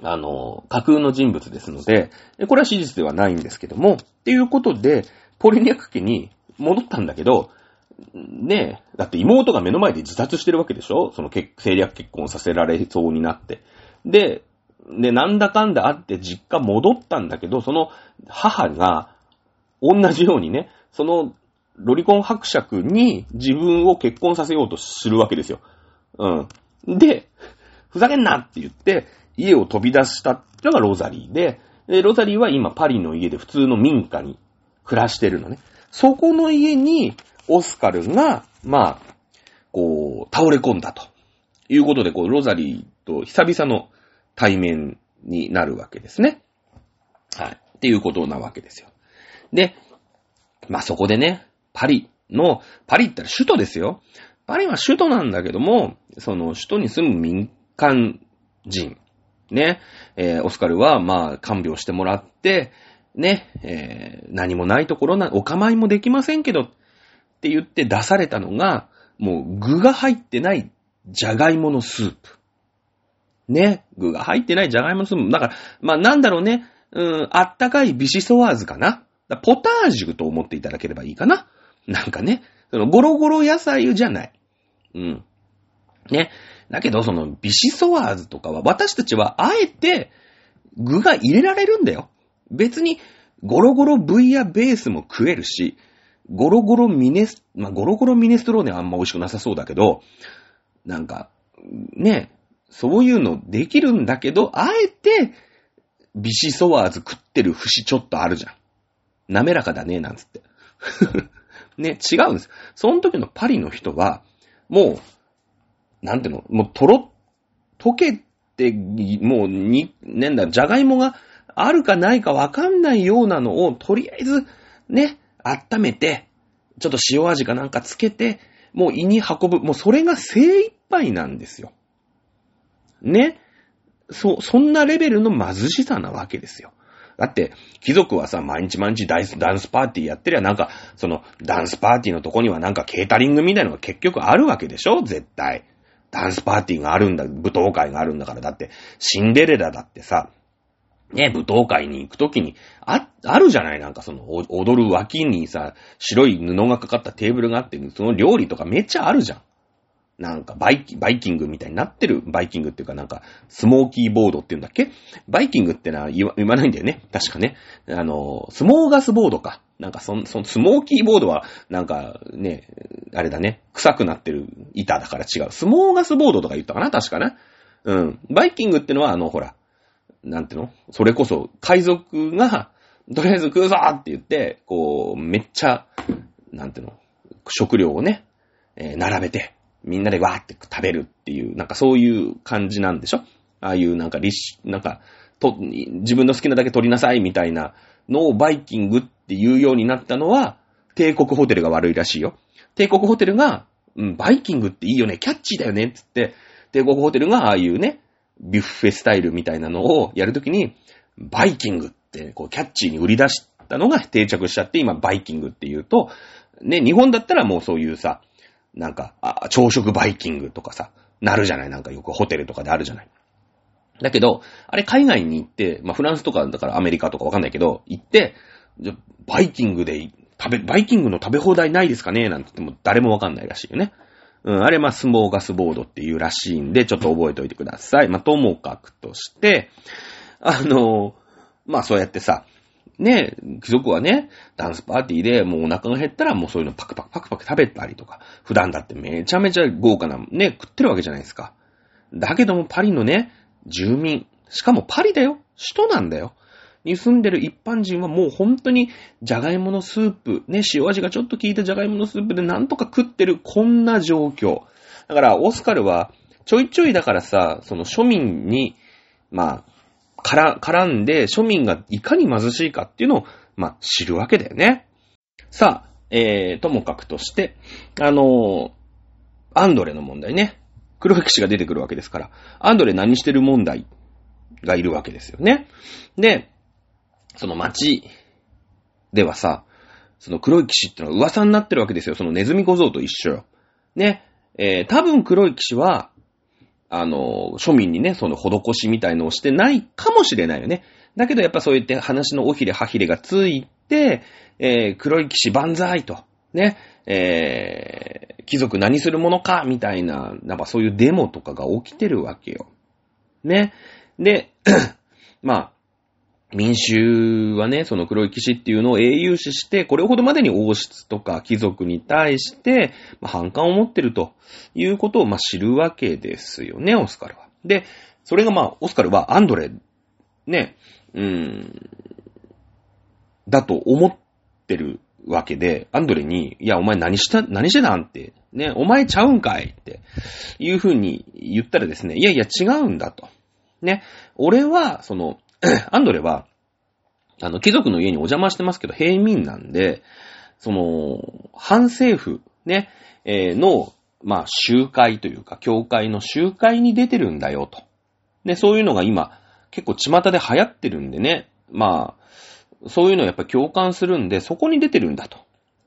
あの、架空の人物ですので、これは史実ではないんですけども、っていうことで、ポリニャク家に戻ったんだけど、ねえ、だって妹が目の前で自殺してるわけでしょ？その政略結婚させられそうになって。で、で、なんだかんだあって実家戻ったんだけど、その母が、同じようにね、そのロリコン伯爵に自分を結婚させようとするわけですよ。うん。で、ふざけんなって言って、家を飛び出したのがロザリーで、でロザリーは今パリの家で普通の民家に暮らしてるのね。そこの家に、オスカルが、まあ、こう、倒れ込んだと。いうことで、こう、ロザリーと久々の対面になるわけですね。はい。っていうことなわけですよ。で、まあ、そこでね、パリの、パリって言ったら首都ですよ。パリは首都なんだけども、その首都に住む民間人、ね、えー、オスカルは、まあ、看病してもらって、ね、えー、何もないところな、お構いもできませんけど、って言って出されたのが、もう具が入ってないじゃがいものスープ。ね、具が入ってないじゃがいものスープ。だから、まあなんだろうね、うん、あったかいビシソワーズかな。ポタージュと思っていただければいいかな。なんかね、そのゴロゴロ野菜じゃない。うん。ね。だけど、そのビシソワーズとかは、私たちはあえて具が入れられるんだよ。別に、ゴロゴロブイヤベースも食えるし、ゴロゴロミネス、まあ、ゴロゴロミネストローネはあんま美味しくなさそうだけど、なんか、ね、そういうのできるんだけど、あえて、ビシソワーズ食ってる節ちょっとあるじゃん。滑らかだね、なんつって。[LAUGHS] ね、違うんです。その時のパリの人は、もう、なんていうの、もうとろ、溶けて、もうに、なんだ、じゃがいもがあるかないかわかんないようなのを、とりあえず、ね、温めて、ちょっと塩味かなんかつけて、もう胃に運ぶ。もうそれが精一杯なんですよ。ね？そ、そんなレベルの貧しさなわけですよ。だって、貴族はさ、毎日毎日ダンスダンスパーティーやってりゃなんか、その、ダンスパーティーのとこにはなんかケータリングみたいなのが結局あるわけでしょ？絶対。ダンスパーティーがあるんだ、舞踏会があるんだから。だって、シンデレラだってさ、ね、舞踏会に行くときに、あ、あるじゃないなんかその、踊る脇にさ、白い布がかかったテーブルがあって、その料理とかめっちゃあるじゃん。なんかバイキ、バイキングみたいになってる、バイキングっていうかなんか、スモーキーボードっていうんだっけ？バイキングってのは言わ言わないんだよね。確かね。あの、スモーガスボードか。なんかそ、そのスモーキーボードは、なんかね、あれだね、臭くなってる板だから違う。スモーガスボードとか言ったかな？確かね。うん。バイキングってのはあの、ほら、なんていうの？それこそ、海賊が、とりあえず食うぞって言って、こう、めっちゃ、なんていうの？食料をね、えー、並べて、みんなでわーって食べるっていう、なんかそういう感じなんでしょ？ああいうなんかリッシュ、なんか、と、自分の好きなだけ取りなさいみたいなのをバイキングっていうようになったのは、帝国ホテルが悪いらしいよ。帝国ホテルが、うん、バイキングっていいよね、キャッチーだよね、つって、帝国ホテルがああいうね、ビュッフェスタイルみたいなのをやるときに、バイキングって、こう、キャッチーに売り出したのが定着しちゃって、今、バイキングって言うと、ね、日本だったらもうそういうさ、なんか、あ朝食バイキングとかさ、なるじゃない？なんかよくホテルとかであるじゃない？だけど、あれ海外に行って、まあ、フランスとかだからアメリカとかわかんないけど、行って、じゃ、バイキングで食べ、バイキングの食べ放題ないですかね？なんて言っても誰もわかんないらしいよね。うん、あれ、まあスモーガスボードっていうらしいんで、ちょっと覚えておいてください。まあ、ともかくとして、あのまあ、そうやってさ、ね、貴族はね、ダンスパーティーでもうお腹が減ったらもうそういうのパクパクパクパク食べたりとか、普段だってめちゃめちゃ豪華なね、食ってるわけじゃないですか。だけどもパリのね、住民、しかもパリだよ。首都なんだよ。に住んでる一般人はもう本当に、じゃがいものスープ、ね、塩味がちょっと効いたじゃがいものスープでなんとか食ってる、こんな状況。だから、オスカルは、ちょいちょいだからさ、その庶民に、まあ、から、絡んで、庶民がいかに貧しいかっていうのを、まあ、知るわけだよね。さあ、えー、ともかくとして、あのー、アンドレの問題ね。黒歴史が出てくるわけですから、アンドレ何してる問題がいるわけですよね。で、その街ではさ、その黒い騎士ってのは噂になってるわけですよ。そのネズミ小僧と一緒よ。ね。えー、多分黒い騎士は、あの、庶民にね、その施しみたいのをしてないかもしれないよね。だけどやっぱそう言って話の尾ひれはひれがついて、えー、黒い騎士万歳と、ね、えー、貴族何するものか、みたいな、なんかそういうデモとかが起きてるわけよ。ね。で、[CLEARS THROAT] まあ、民衆はね、その黒い騎士っていうのを英雄視して、これほどまでに王室とか貴族に対して、まあ、反感を持ってるということを、まあ、知るわけですよね、オスカルは。で、それがまあ、オスカルはアンドレ、ね、うーん、だと思ってるわけで、アンドレに、いや、お前何した、何してたんって、ね、お前ちゃうんかいって、いうふうに言ったらですね、いやいや違うんだと。ね、俺は、その、[CLEARS THROAT] アンドレは、あの、貴族の家にお邪魔してますけど、平民なんで、その、反政府、ね、えー、の、まあ、集会というか、教会の集会に出てるんだよと。で、そういうのが今、結構巷で流行ってるんでね、まあ、そういうのをやっぱ共感するんで、そこに出てるんだと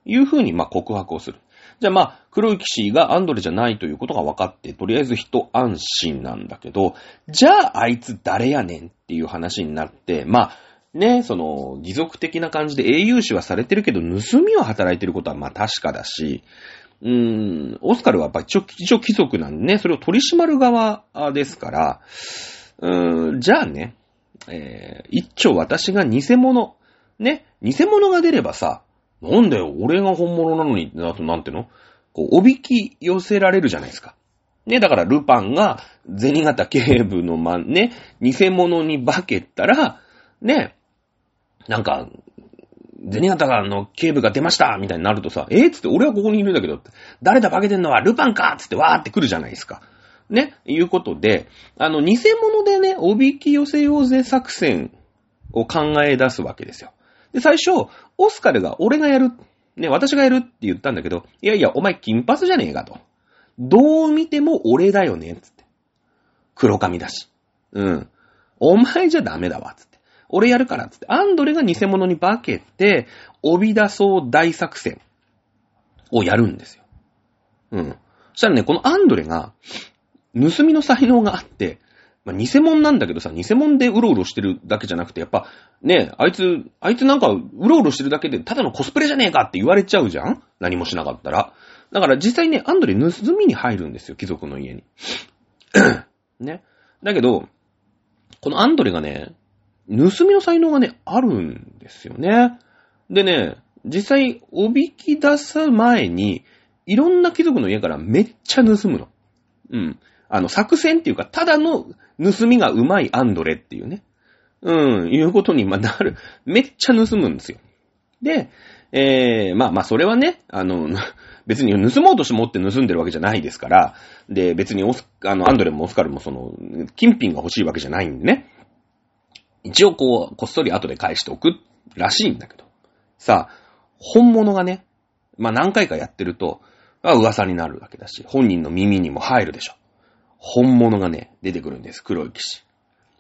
いうふうに、まあ、告白をする。じゃあまあ、黒い騎士がアンドレじゃないということが分かって、とりあえず一安心なんだけど、じゃああいつ誰やねんっていう話になって、まあ、ね、その、義族的な感じで英雄視はされてるけど、盗みを働いてることはまあ確かだし、うーん、オスカルはやっぱ一応、一応貴族なんでね、それを取り締まる側ですから、うーん、じゃあね、えー、一丁私が偽物、ね、偽物が出ればさ、なんだよ、俺が本物なのに、あとなんての？こう、おびき寄せられるじゃないですか。ね、だからルパンが、銭形警部のま、ね、偽物に化けたら、ね、なんか、銭形の警部が出ましたみたいになるとさ、えー、つって俺はここにいるんだけど、誰だ化けてんのはルパンかつってわーって来るじゃないですか。ね、いうことで、あの、偽物でね、おびき寄せようぜ作戦を考え出すわけですよ。で、最初、オスカルが俺がやる、ね、私がやるって言ったんだけど、いやいや、お前金髪じゃねえかと。どう見ても俺だよね、つって。黒髪だし。うん。お前じゃダメだわ、つって。俺やるから、つって。アンドレが偽物に化けて、帯出そう大作戦をやるんですよ。うん。そしたらね、このアンドレが、盗みの才能があって、まあ、偽物なんだけどさ、偽物でうろうろしてるだけじゃなくて、やっぱ、ねえ、あいつ、あいつなんか、うろうろしてるだけで、ただのコスプレじゃねえかって言われちゃうじゃん？何もしなかったら。だから実際ね、アンドレ盗みに入るんですよ、貴族の家に。[COUGHS] ね。だけど、このアンドレがね、盗みの才能がね、あるんですよね。でね、実際、おびき出す前に、いろんな貴族の家からめっちゃ盗むの。うん。あの、作戦っていうか、ただの盗みがうまいアンドレっていうね。うん、いうことに、まなる。めっちゃ盗むんですよ。で、えー、まあまあ、それはね、あの、[LAUGHS] 別に盗もうとして持って盗んでるわけじゃないですから、で、別にオス、あの、アンドレもオスカルもその、金品が欲しいわけじゃないんでね。一応こう、こっそり後で返しておくらしいんだけど。さあ、本物がね、まあ何回かやってると、噂になるわけだし、本人の耳にも入るでしょ。本物がね、出てくるんです。黒い騎士。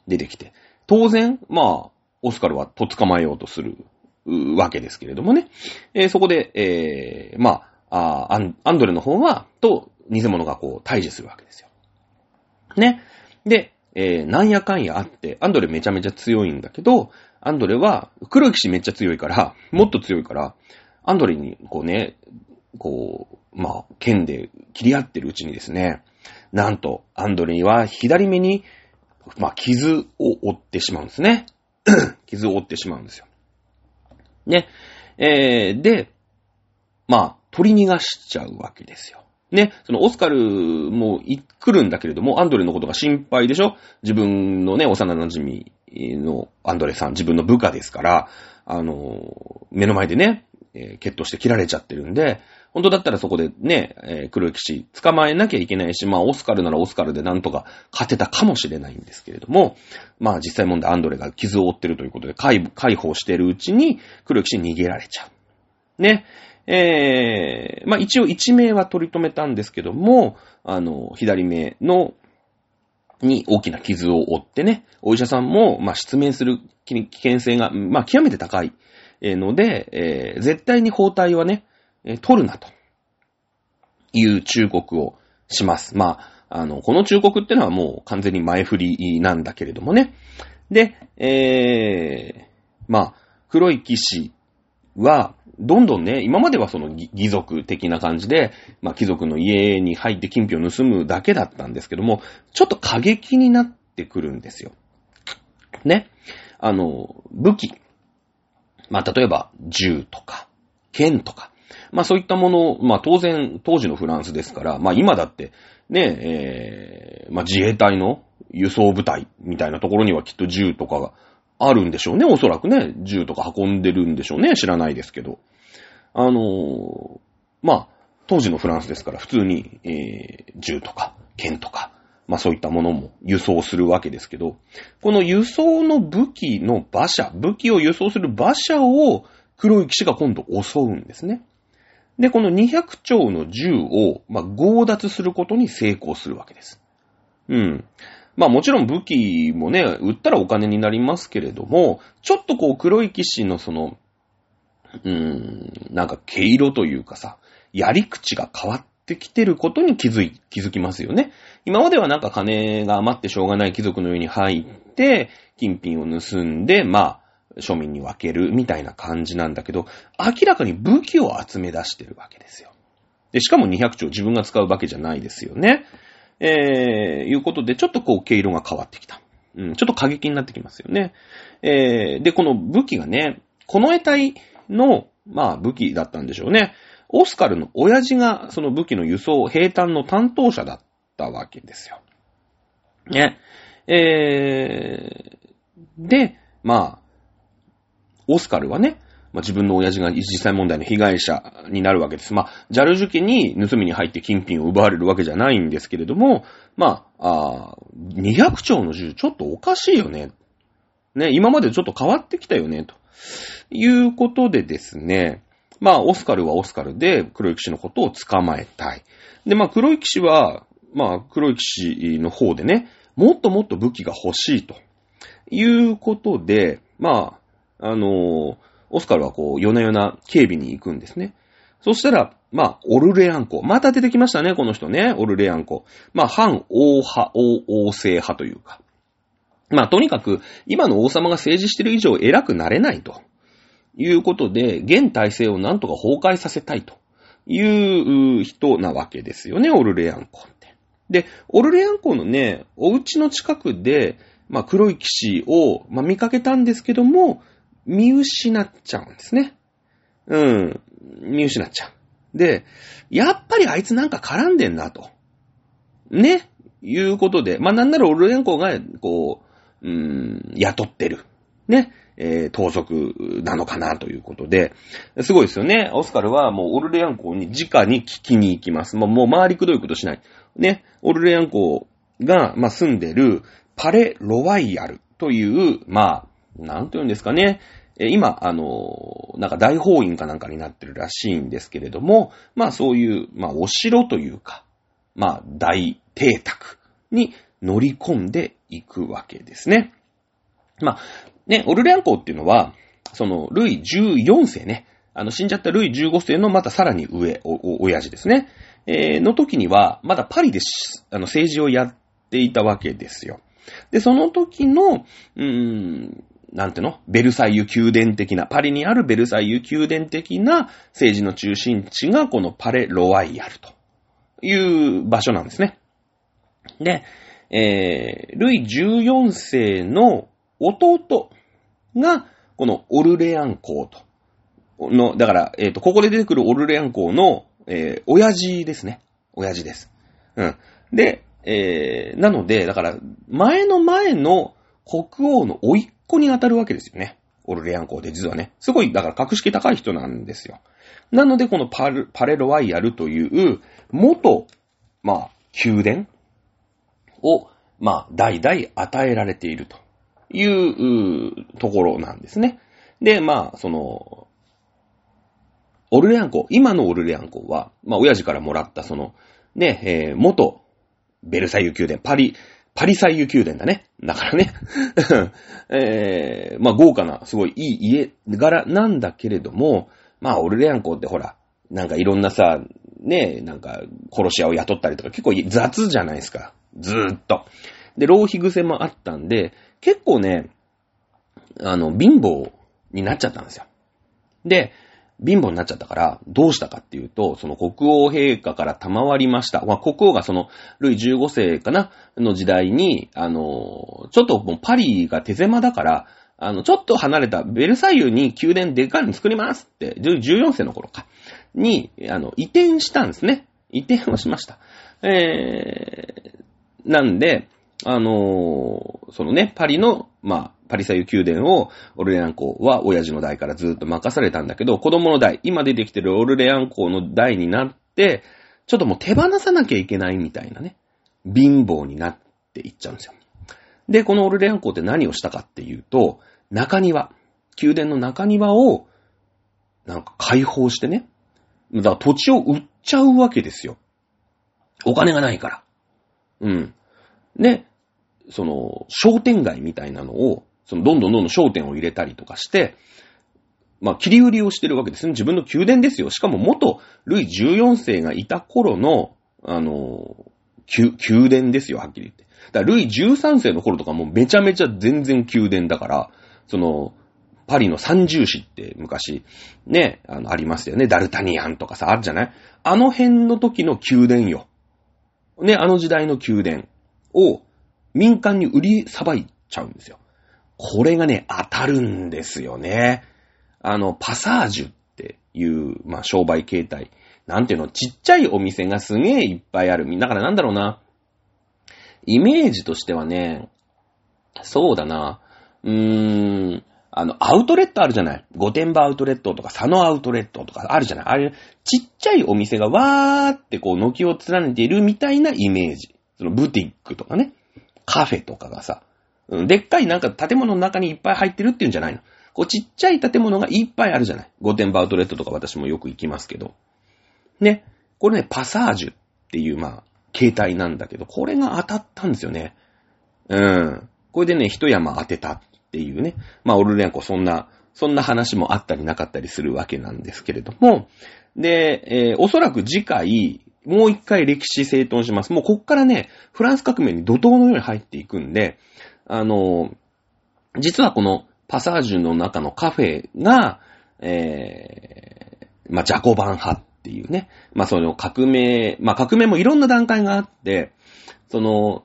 出てきて。当然、まあ、オスカルはと捕まえようとするわけですけれどもね。えーそこで、えーまあ、アンドレの方は、と、偽物がこう、対峙するわけですよ。ね。で、えーなんやかんやあって、アンドレめちゃめちゃ強いんだけど、アンドレは、黒い騎士めっちゃ強いから、もっと強いから、アンドレに、こうね、こう、まあ、剣で切り合ってるうちにですね、なんと、アンドレには左目に、まあ、傷を負ってしまうんですね。[CLEARS THROAT] 傷を負ってしまうんですよ。ね。えー、で、まあ、取り逃がしちゃうわけですよ。ね。そのオスカルも来るんだけれども、アンドレのことが心配でしょ自分のね、幼馴染のアンドレさん、自分の部下ですから、あの、目の前でね、えー、決闘して切られちゃってるんで、本当だったらそこでね、えー黒い騎士捕まえなきゃいけないし、まあ、オスカルならオスカルでなんとか勝てたかもしれないんですけれども、まあ、実際問題アンドレが傷を負ってるということで、解解放してるうちに、黒い騎士逃げられちゃう。ね。えー、まあ一応一名は取り留めたんですけども、あの、左目の、に大きな傷を負ってね、お医者さんも、まあ失明する危険性が、まあ極めて高いので、えー絶対に包帯はね、取るなという忠告をします。まあ、あの、この忠告ってのはもう完全に前振りなんだけれどもね。で、えー、まあ、黒い騎士は、どんどんね、今まではその義義族的な感じで、まあ貴族の家に入って金品を盗むだけだったんですけども、ちょっと過激になってくるんですよ。ね。あの、武器。まあ例えば銃とか、剣とか。まあそういったもの、まあ当然当時のフランスですから、まあ今だってね、えー、まあ自衛隊の輸送部隊みたいなところにはきっと銃とかがあるんでしょうね。おそらくね、銃とか運んでるんでしょうね。知らないですけど。あのーまあ、当時のフランスですから普通に、えー、銃とか剣とか、まあそういったものも輸送するわけですけど、この輸送の武器の馬車、武器を輸送する馬車を黒い騎士が今度襲うんですね。で、この200丁の銃を、まあ、強奪することに成功するわけです。うん。まあもちろん武器もね、売ったらお金になりますけれども、ちょっとこう黒い騎士のその、うーん、なんか毛色というかさ、やり口が変わってきてることに気づい、気づきますよね。今まではなんか金が余ってしょうがない貴族の家に入って、金品を盗んで、まあ、庶民に分けるみたいな感じなんだけど、明らかに武器を集め出してるわけですよ。で、しかも200丁自分が使うわけじゃないですよね。えー、いうことで、ちょっとこう、毛色が変わってきた。うん、ちょっと過激になってきますよね。えー、で、この武器がね、この得体の、まあ、武器だったんでしょうね。オスカルの親父が、その武器の輸送、平坦の担当者だったわけですよ。ね。えー、で、まあ、オスカルはね、まあ、自分の親父が実際問題の被害者になるわけです。まあ、ジャルジュ家に盗みに入って金品を奪われるわけじゃないんですけれども、まあ、あ200丁の銃ちょっとおかしいよね。ね、今までちょっと変わってきたよね、ということでですね、まあ、オスカルはオスカルで黒い騎士のことを捕まえたい。で、まあ、黒い騎士は、まあ、黒い騎士の方でね、もっともっと武器が欲しいということで、まあ、あのーオスカルはこう、夜な夜な警備に行くんですね。そしたら、まあ、オルレアン公。また出てきましたね、この人ね。オルレアン公。まあ、反王派、王、王政派というか。まあ、とにかく、今の王様が政治してる以上偉くなれないと。いうことで、現体制をなんとか崩壊させたいという人なわけですよね、オルレアン公って。で、オルレアン公のね、お家の近くで、まあ、黒い騎士を、まあ、見かけたんですけども、見失っちゃうんですね。うん。見失っちゃう。で、やっぱりあいつなんか絡んでんなと。ね。いうことで、まあ、なんならオルレアンコが、こう、うーん、雇ってる。ね。えー、盗賊なのかなということで、すごいですよね。オスカルはもうオルレアン公に直に聞きに行きます。もうもう回りくどいことしない。ね。オルレアン公が、まあ、住んでるパレ・ロワイヤルという、まあ、なんて言うんですかね。え今、あの、なんか大法院かなんかになってるらしいんですけれども、まあそういう、まあお城というか、まあ大邸宅に乗り込んでいくわけですね。まあ、ね、オルレアン公っていうのは、その、ルイ14世ね、あの、死んじゃったルイ15世のまたさらに上、お、お、親父ですね。えー、の時には、まだパリでしあの、政治をやっていたわけですよ。で、その時の、うーん、なんての？ベルサイユ宮殿的な、パリにあるベルサイユ宮殿的な政治の中心地がこのパレ・ロワイヤルという場所なんですね。で、えー、ルイ14世の弟が、このオルレアン公と、の、だから、えっ、ー、と、ここで出てくるオルレアン公の、えー、親父ですね。親父です。うん。で、えー、なので、だから、前の前の国王の甥っ子に当たるわけですよね。オルレアン公で実はね。すごい、だから格式高い人なんですよ。なので、このパル、パレロワイヤルという、元、まあ、宮殿を、まあ、代々与えられているというところなんですね。で、まあ、その、オルレアン公、今のオルレアン公は、まあ、親父からもらった、その、ね、えー、元、ベルサイユ宮殿、パリ、パリサイユ宮殿だね。だからね。[LAUGHS] えー、まあ、豪華な、すごいいい家柄なんだけれども、まあ、オルレアン公ってほら、なんかいろんなさ、ね、なんか、殺し屋を雇ったりとか結構雑じゃないですか。ずーっと。で、浪費癖もあったんで、結構ね、あの、貧乏になっちゃったんですよ。で、貧乏になっちゃったから、どうしたかっていうと、その国王陛下から賜りました。まあ、国王がその、ルイ15世かなの時代に、あの、ちょっともうパリが手狭だから、あの、ちょっと離れたベルサイユに宮殿でかいの作りますって、14世の頃か、に、あの、移転したんですね。移転をしました。えー、なんで、あのー、そのね、パリの、まあ、パリサイユ宮殿を、オルレアン公は親父の代からずっと任されたんだけど、子供の代、今出てきてるオルレアン公の代になって、ちょっともう手放さなきゃいけないみたいなね、貧乏になっていっちゃうんですよ。で、このオルレアン公って何をしたかっていうと、中庭、宮殿の中庭を、なんか開放してね、だから土地を売っちゃうわけですよ。お金がないから。うん。で、その、商店街みたいなのを、その、どんどんどんどん商店を入れたりとかして、まあ、切り売りをしてるわけですね。自分の宮殿ですよ。しかも元、ルイ14世がいた頃の、あの、宮殿ですよ、はっきり言って。だから、ルイ13世の頃とかもめちゃめちゃ全然宮殿だから、その、パリの三重市って昔、ね、あの、ありますよね。ダルタニアンとかさ、あるじゃない？あの辺の時の宮殿よ。ね、あの時代の宮殿を民間に売りさばいちゃうんですよ。これがね、当たるんですよね。あの、パサージュっていう、まあ、商売形態。なんていうの、ちっちゃいお店がすげえいっぱいある。だからなんだろうな。イメージとしてはね、そうだな。うーん、あの、アウトレットあるじゃない御殿場アウトレットとか佐野アウトレットとかあるじゃないあれ、ちっちゃいお店がわーってこう、軒を連ねているみたいなイメージ。そのブティックとかね。カフェとかがさ、でっかいなんか建物の中にいっぱい入ってるっていうんじゃないの。こうちっちゃい建物がいっぱいあるじゃない。御殿場アウトレットとか私もよく行きますけど。ね。これね、パサージュっていう、まあ、形態なんだけど、これが当たったんですよね。うん。これでね、一山当てたっていうね。まあ、オルレアンコそんな、そんな話もあったりなかったりするわけなんですけれども、で、えー、おそらく次回、もう一回歴史整頓します。もうこっからね、フランス革命に怒涛のように入っていくんで、あの、実はこのパサージュの中のカフェが、えー、まあ、ジャコバン派っていうね、まあ、その革命、まあ、革命もいろんな段階があって、その、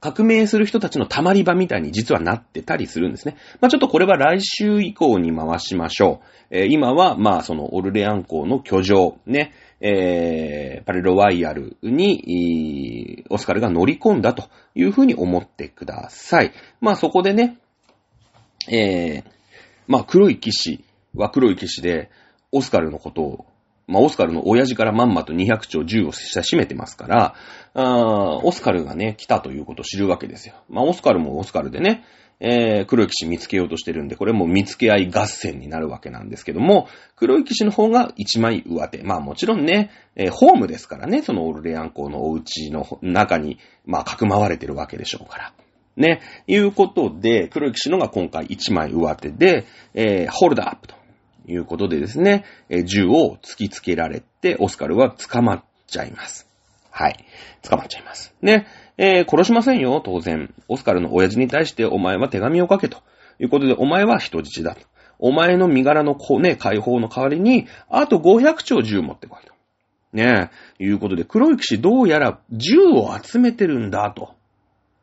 革命する人たちの溜まり場みたいに実はなってたりするんですね。まあ、ちょっとこれは来週以降に回しましょう。えー、今は、ま、そのオルレアン港の居城、ね、えー、パレロワイヤルに、オスカルが乗り込んだというふうに思ってください。まあそこでね、えー、まあ黒い騎士は黒い騎士で、オスカルのことを、まあオスカルの親父からまんまと200丁銃をししめてますから、あオスカルがね、来たということを知るわけですよ。まあオスカルもオスカルでね、えー、黒い騎士見つけようとしてるんで、これも見つけ合い合戦になるわけなんですけども、黒い騎士の方が一枚上手。まあもちろんね、えー、ホームですからね、そのオルレアン港のお家の中に、まあ、かくまわれてるわけでしょうから。ね、いうことで、黒い騎士のが今回1枚上手で、えー、ホールドアップということでですね、えー、銃を突きつけられて、オスカルは捕まっちゃいます。はい。捕まっちゃいます。ね、えー、殺しませんよ、当然。オスカルの親父に対してお前は手紙を書けということで、お前は人質だと。お前の身柄のこう、ね、解放の代わりに、あと500丁銃持ってこいと。ねえ、いうことで、黒い騎士どうやら銃を集めてるんだと。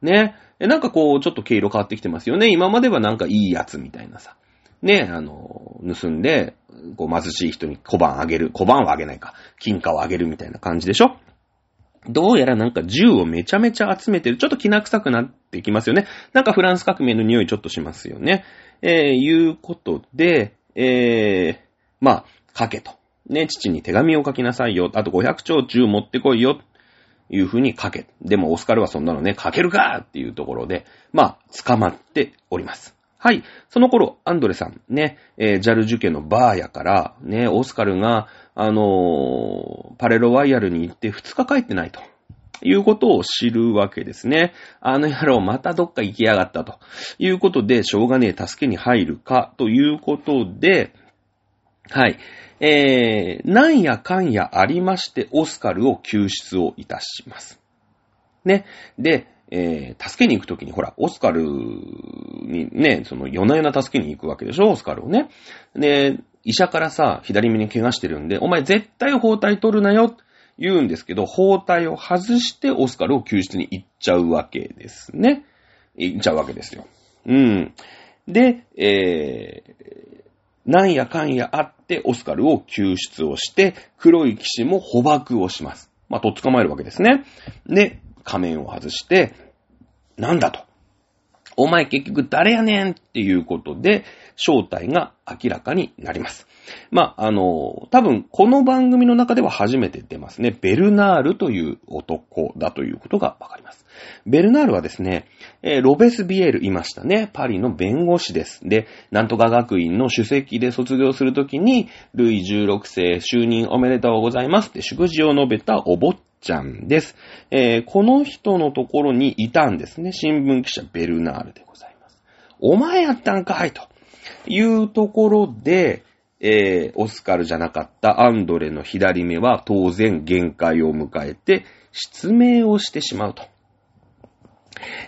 ねえ、なんかこう、ちょっと毛色変わってきてますよね。今まではなんかいいやつみたいなさ。ねえ、あの、盗んで、こう貧しい人に小判あげる。小判はあげないか。金貨をあげるみたいな感じでしょどうやらなんか銃をめちゃめちゃ集めてる。ちょっと気な臭くなってきますよね。なんかフランス革命の匂いちょっとしますよね。えー、いうことで、えー、まあ、書けと。ね、父に手紙を書きなさいよ。あと500丁銃持ってこいよ。いう風に書け。でもオスカルはそんなのね、書けるかっていうところで、まあ、捕まっております。はい。その頃、アンドレさん、ね、えー、ジャルジュ家のバーやから、ね、オスカルが、あのー、パレロワイヤルに行って2日帰ってないと。いうことを知るわけですね。あの野郎またどっか行きやがったということで、しょうがねえ助けに入るかということで、はい。えー、なんやかんやありまして、オスカルを救出をいたします。ね。で、えー、助けに行くときに、ほら、オスカルにね、その夜な夜な助けに行くわけでしょ、オスカルをね。で、医者からさ、左目に怪我してるんで、お前絶対包帯取るなよ、言うんですけど、包帯を外してオスカルを救出に行っちゃうわけですね。行っちゃうわけですよ。うん。で、えー、なんやかんやあってオスカルを救出をして、黒い騎士も捕獲をします。まあ、とっ捕まえるわけですね。で、仮面を外して、なんだと。お前結局誰やねんっていうことで、正体が明らかになります。まあ、あの、多分この番組の中では初めて出ますね。ベルナールという男だということがわかります。ベルナールはですね、えー、ロベスビエールいましたね。パリの弁護士です。で、なんとか学院の主席で卒業するときに、ルイ16世就任おめでとうございますって祝辞を述べたお坊ちゃんです。えー、この人のところにいたんですね。新聞記者ベルナールでございます。お前やったんかいというところで、えー、オスカルじゃなかったアンドレの左目は当然限界を迎えて失明をしてしまうと。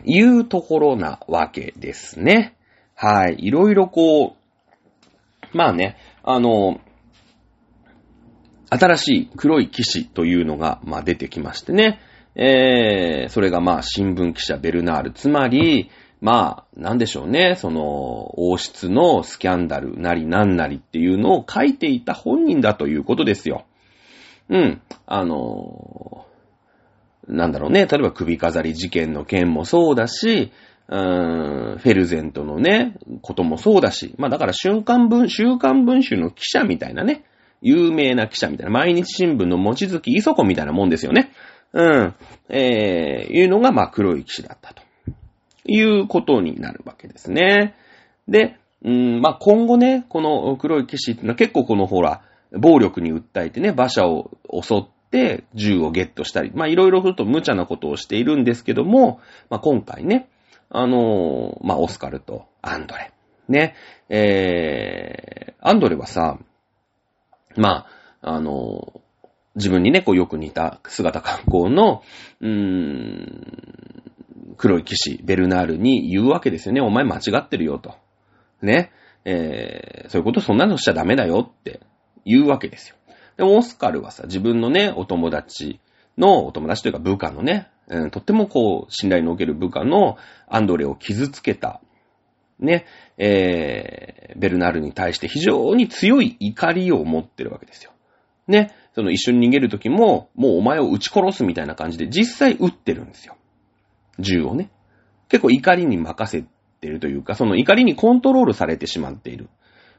いうところなわけですね。はい。いろいろこう、まあね、あの、新しい黒い騎士というのが、まあ出てきましてね。えー、それがまあ新聞記者ベルナール。つまり、まあ、なんでしょうね、その、王室のスキャンダルなりなんなりっていうのを書いていた本人だということですよ。うん。あのなんだろうね、例えば首飾り事件の件もそうだし、うーん、フェルゼントのね、こともそうだし、まあだから瞬間文、週刊文集の記者みたいなね、有名な記者みたいな、毎日新聞の望月磯子みたいなもんですよね。うん。えー、いうのが、まあ黒い騎士だったと。いうことになるわけですね。で、うん、まあ今後ね、この黒い騎士っていうのは結構このほら、暴力に訴えてね、馬車を襲っって銃をゲットしたり、まあいろいろすると無茶なことをしているんですけども、まあ今回ね、あのー、まあオスカルとアンドレ。ね、えー、アンドレはさ、まあ、あの、自分にね、こうよく似た姿格好の、うーん、黒い騎士、ベルナールに言うわけですよね。お前間違ってるよと。ね。えー、そういうことそんなのしちゃダメだよって言うわけですよ。でもオスカルはさ、自分のね、お友達の、お友達というか部下のね、うん、とってもこう、信頼のおける部下のアンドレを傷つけた、ね、えー、ベルナールに対して非常に強い怒りを持ってるわけですよ。ね、その一緒に逃げるときも、もうお前を撃ち殺すみたいな感じで実際撃ってるんですよ。銃をね。結構怒りに任せてるというか、その怒りにコントロールされてしまっている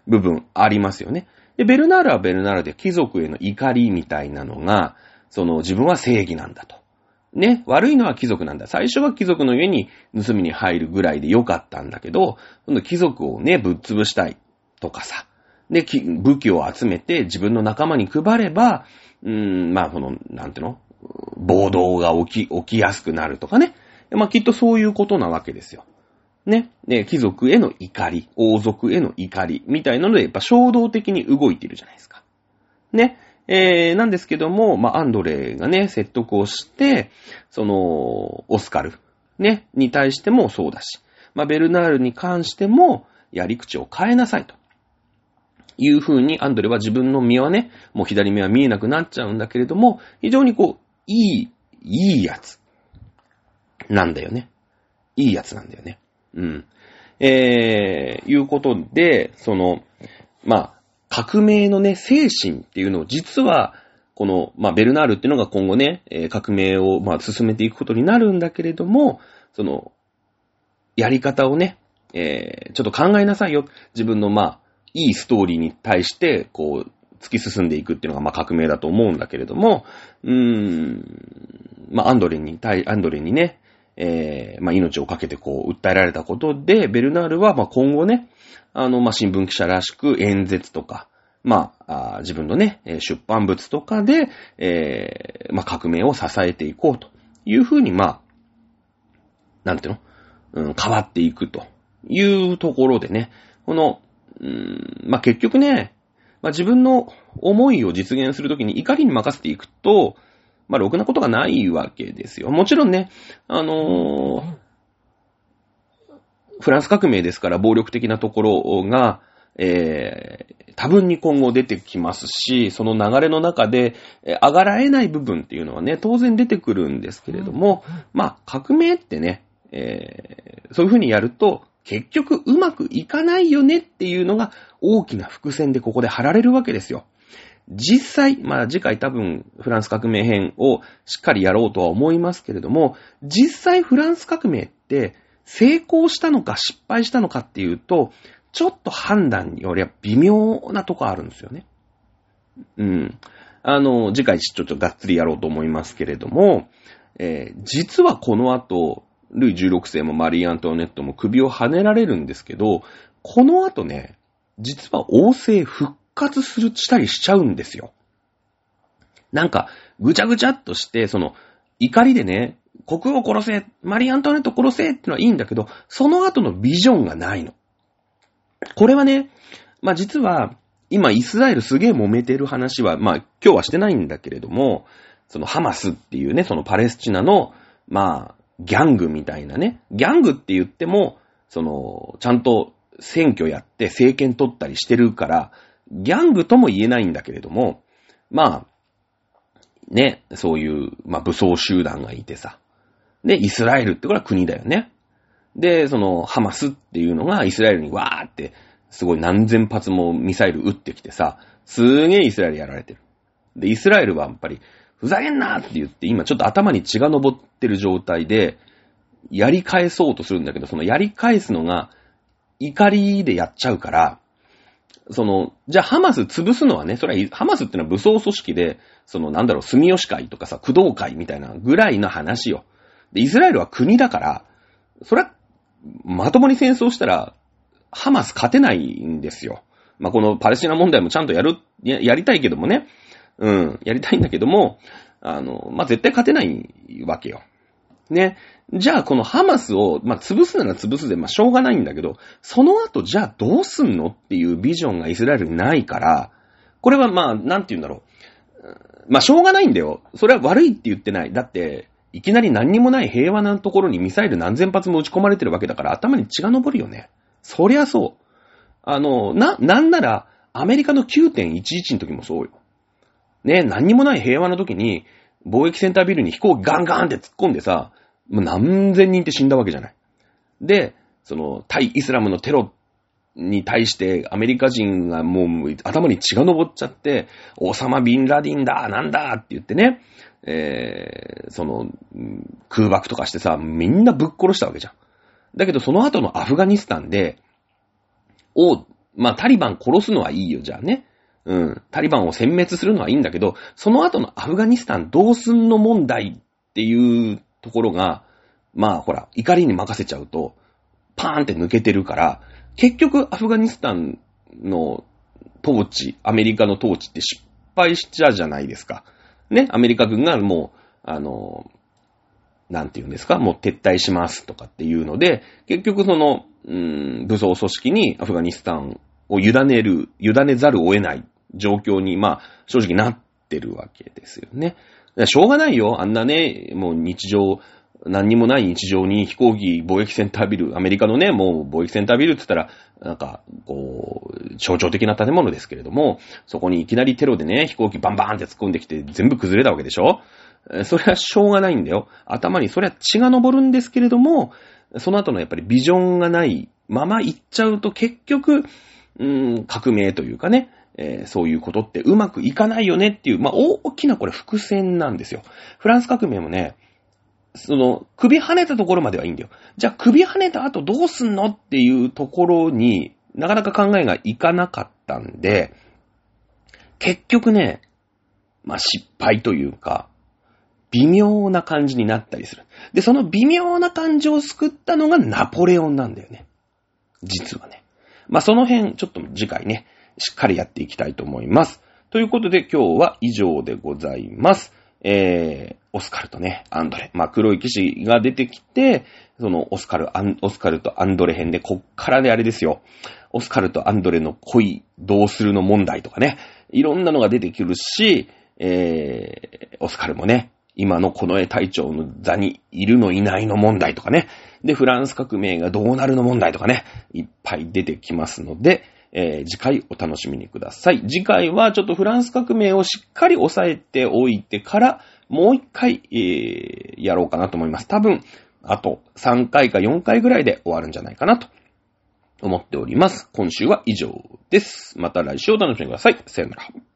部分ありますよね。で、ベルナールはベルナールで貴族への怒りみたいなのが、その自分は正義なんだと。ね、悪いのは貴族なんだ。最初は貴族の家に盗みに入るぐらいでよかったんだけど、今度貴族をね、ぶっ潰したいとかさ。で、武器を集めて自分の仲間に配れば、うーん、まあ、この、なんていうの？暴動が起き、起きやすくなるとかね。まあきっとそういうことなわけですよ。ね。で、貴族への怒り、王族への怒り、みたいなので、やっぱ衝動的に動いているじゃないですか。ね。えー、なんですけども、まあ、アンドレがね、説得をして、その、オスカル、ね、に対してもそうだし、まあ、ベルナールに関しても、やり口を変えなさいと。いう風にアンドレは自分の身はね、もう左目は見えなくなっちゃうんだけれども、非常にこう、いい、いいやつ。なんだよね。いいやつなんだよね。うん。えー、いうことで、その、まあ、革命のね、精神っていうのを実は、この、まあ、ベルナールっていうのが今後ね、えー、革命を、まあ、進めていくことになるんだけれども、その、やり方をね、えー、ちょっと考えなさいよ。自分の、まあ、いいストーリーに対して、こう、突き進んでいくっていうのが、まあ、革命だと思うんだけれども、うーん、まあ、アンドレに対、アンドレにね、えー、まあ、命をかけてこう、訴えられたことで、ベルナールは、まあ、今後ね、あの、まあ、新聞記者らしく演説とか、まあ、自分のね、出版物とかで、えー、まあ、革命を支えていこうというふうに、まあ、なんていうの、うん、変わっていくというところでね、この、うん、まあ、結局ね、まあ、自分の思いを実現するときに怒りに任せていくと、まあ、ろくなことがないわけですよ。もちろんね、あのー、フランス革命ですから暴力的なところが、えー、多分に今後出てきますし、その流れの中で、えー、上がらえない部分っていうのはね、当然出てくるんですけれども、まあ、革命ってね、えー、そういうふうにやると、結局うまくいかないよねっていうのが大きな伏線でここで貼られるわけですよ。実際、まあ次回多分フランス革命編をしっかりやろうとは思いますけれども、実際フランス革命って成功したのか失敗したのかっていうと、ちょっと判断によりは微妙なとこあるんですよね。うん。あの、次回ちょっとがっつりやろうと思いますけれども、えー、実はこの後、ルイ16世もマリー・アントワネットも首を跳ねられるんですけど、この後ね、実は王政復活する、したりしちゃうんですよ。なんか、ぐちゃぐちゃっとして、その、怒りでね、国王殺せ、マリー・アントワネット殺せってのはいいんだけど、その後のビジョンがないの。これはね、まあ、実は、今イスラエルすげえ揉めてる話は、まあ、今日はしてないんだけれども、そのハマスっていうね、そのパレスチナの、まあ、ギャングみたいなね。ギャングって言っても、その、ちゃんと選挙やって政権取ったりしてるから、ギャングとも言えないんだけれども、まあ、ね、そういう、まあ武装集団がいてさ。で、イスラエルってこれは国だよね。で、その、ハマスっていうのがイスラエルにわーって、すごい何千発もミサイル撃ってきてさ、すーげーイスラエルやられてる。で、イスラエルはやっぱり、ふざけんなって言って、今ちょっと頭に血が昇ってる状態で、やり返そうとするんだけど、そのやり返すのが、怒りでやっちゃうから、その、じゃあハマス潰すのはね、それは、ハマスってのは武装組織で、そのなんだろう、住吉会とかさ、駆動会みたいなぐらいの話よ。で、イスラエルは国だから、それは、まともに戦争したら、ハマス勝てないんですよ。まあ、このパレスチナ問題もちゃんとやる、ややりたいけどもね。うん、やりたいんだけども、あの、まあ、絶対勝てないわけよ。ね。じゃあ、このハマスを、まあ、潰すなら潰すで、まあ、しょうがないんだけど、その後、じゃあどうすんのっていうビジョンがイスラエルにないから、これはまあ、なんて言うんだろう。まあ、しょうがないんだよ。それは悪いって言ってない。だって、いきなり何にもない平和なところにミサイル何千発も撃ち込まれてるわけだから頭に血が昇るよね。そりゃそう。あの、な、なんなら、アメリカの9.11の時もそうよ。ね、何にもない平和の時に、貿易センタービルに飛行機ガンガンって突っ込んでさ、もう何千人って死んだわけじゃない。で、その、対イスラムのテロに対してアメリカ人がもう頭に血が昇っちゃって、オサマ・ビンラディンだ、なんだって言ってね、えー、その、空爆とかしてさ、みんなぶっ殺したわけじゃん。だけどその後のアフガニスタンで、を、まあタリバン殺すのはいいよ、じゃあね。うん。タリバンを殲滅するのはいいんだけど、その後のアフガニスタンどうすんの問題っていうところが、まあほら、怒りに任せちゃうと、パーンって抜けてるから、結局アフガニスタンの統治、アメリカの統治って失敗しちゃうじゃないですか。ね、アメリカ軍がもう、あの、なんて言うんですか、もう撤退しますとかっていうので、結局その、うん、武装組織にアフガニスタンを委ねる、委ねざるを得ない状況に、まあ、正直なってるわけですよね。しょうがないよ。あんなね、もう日常、何にもない日常に飛行機貿易センタービル、アメリカのね、もう貿易センタービルって言ったら、なんか、こう、象徴的な建物ですけれども、そこにいきなりテロでね、飛行機バンバーンって突っ込んできて全部崩れたわけでしょ？それはしょうがないんだよ。頭にそれは血が昇るんですけれども、その後のやっぱりビジョンがないまま行っちゃうと結局、うん、革命というかね、えー、そういうことってうまくいかないよねっていう、まあ、大きなこれ伏線なんですよ。フランス革命もね、その、首跳ねたところまではいいんだよ。じゃあ首跳ねた後どうすんのっていうところになかなか考えがいかなかったんで、結局ね、まあ、失敗というか、微妙な感じになったりする。で、その微妙な感じを救ったのがナポレオンなんだよね。実はね。まあ、その辺、ちょっと次回ね、しっかりやっていきたいと思います。ということで今日は以上でございます。えー、オスカルとね、アンドレ。まあ、黒い騎士が出てきて、そのオスカル、アン、オスカルとアンドレ編で、こっからね、あれですよ。オスカルとアンドレの恋どうするの問題とかね。いろんなのが出てくるし、えー、オスカルもね、今のこの絵隊長の座にいるのいないの問題とかね。で、フランス革命がどうなるの問題とかね。いっぱい出てきますので、えー、次回お楽しみにください。次回はちょっとフランス革命をしっかり押さえておいてから、もう一回、えー、やろうかなと思います。多分、あと3回か4回ぐらいで終わるんじゃないかなと思っております。今週は以上です。また来週お楽しみください。さよなら。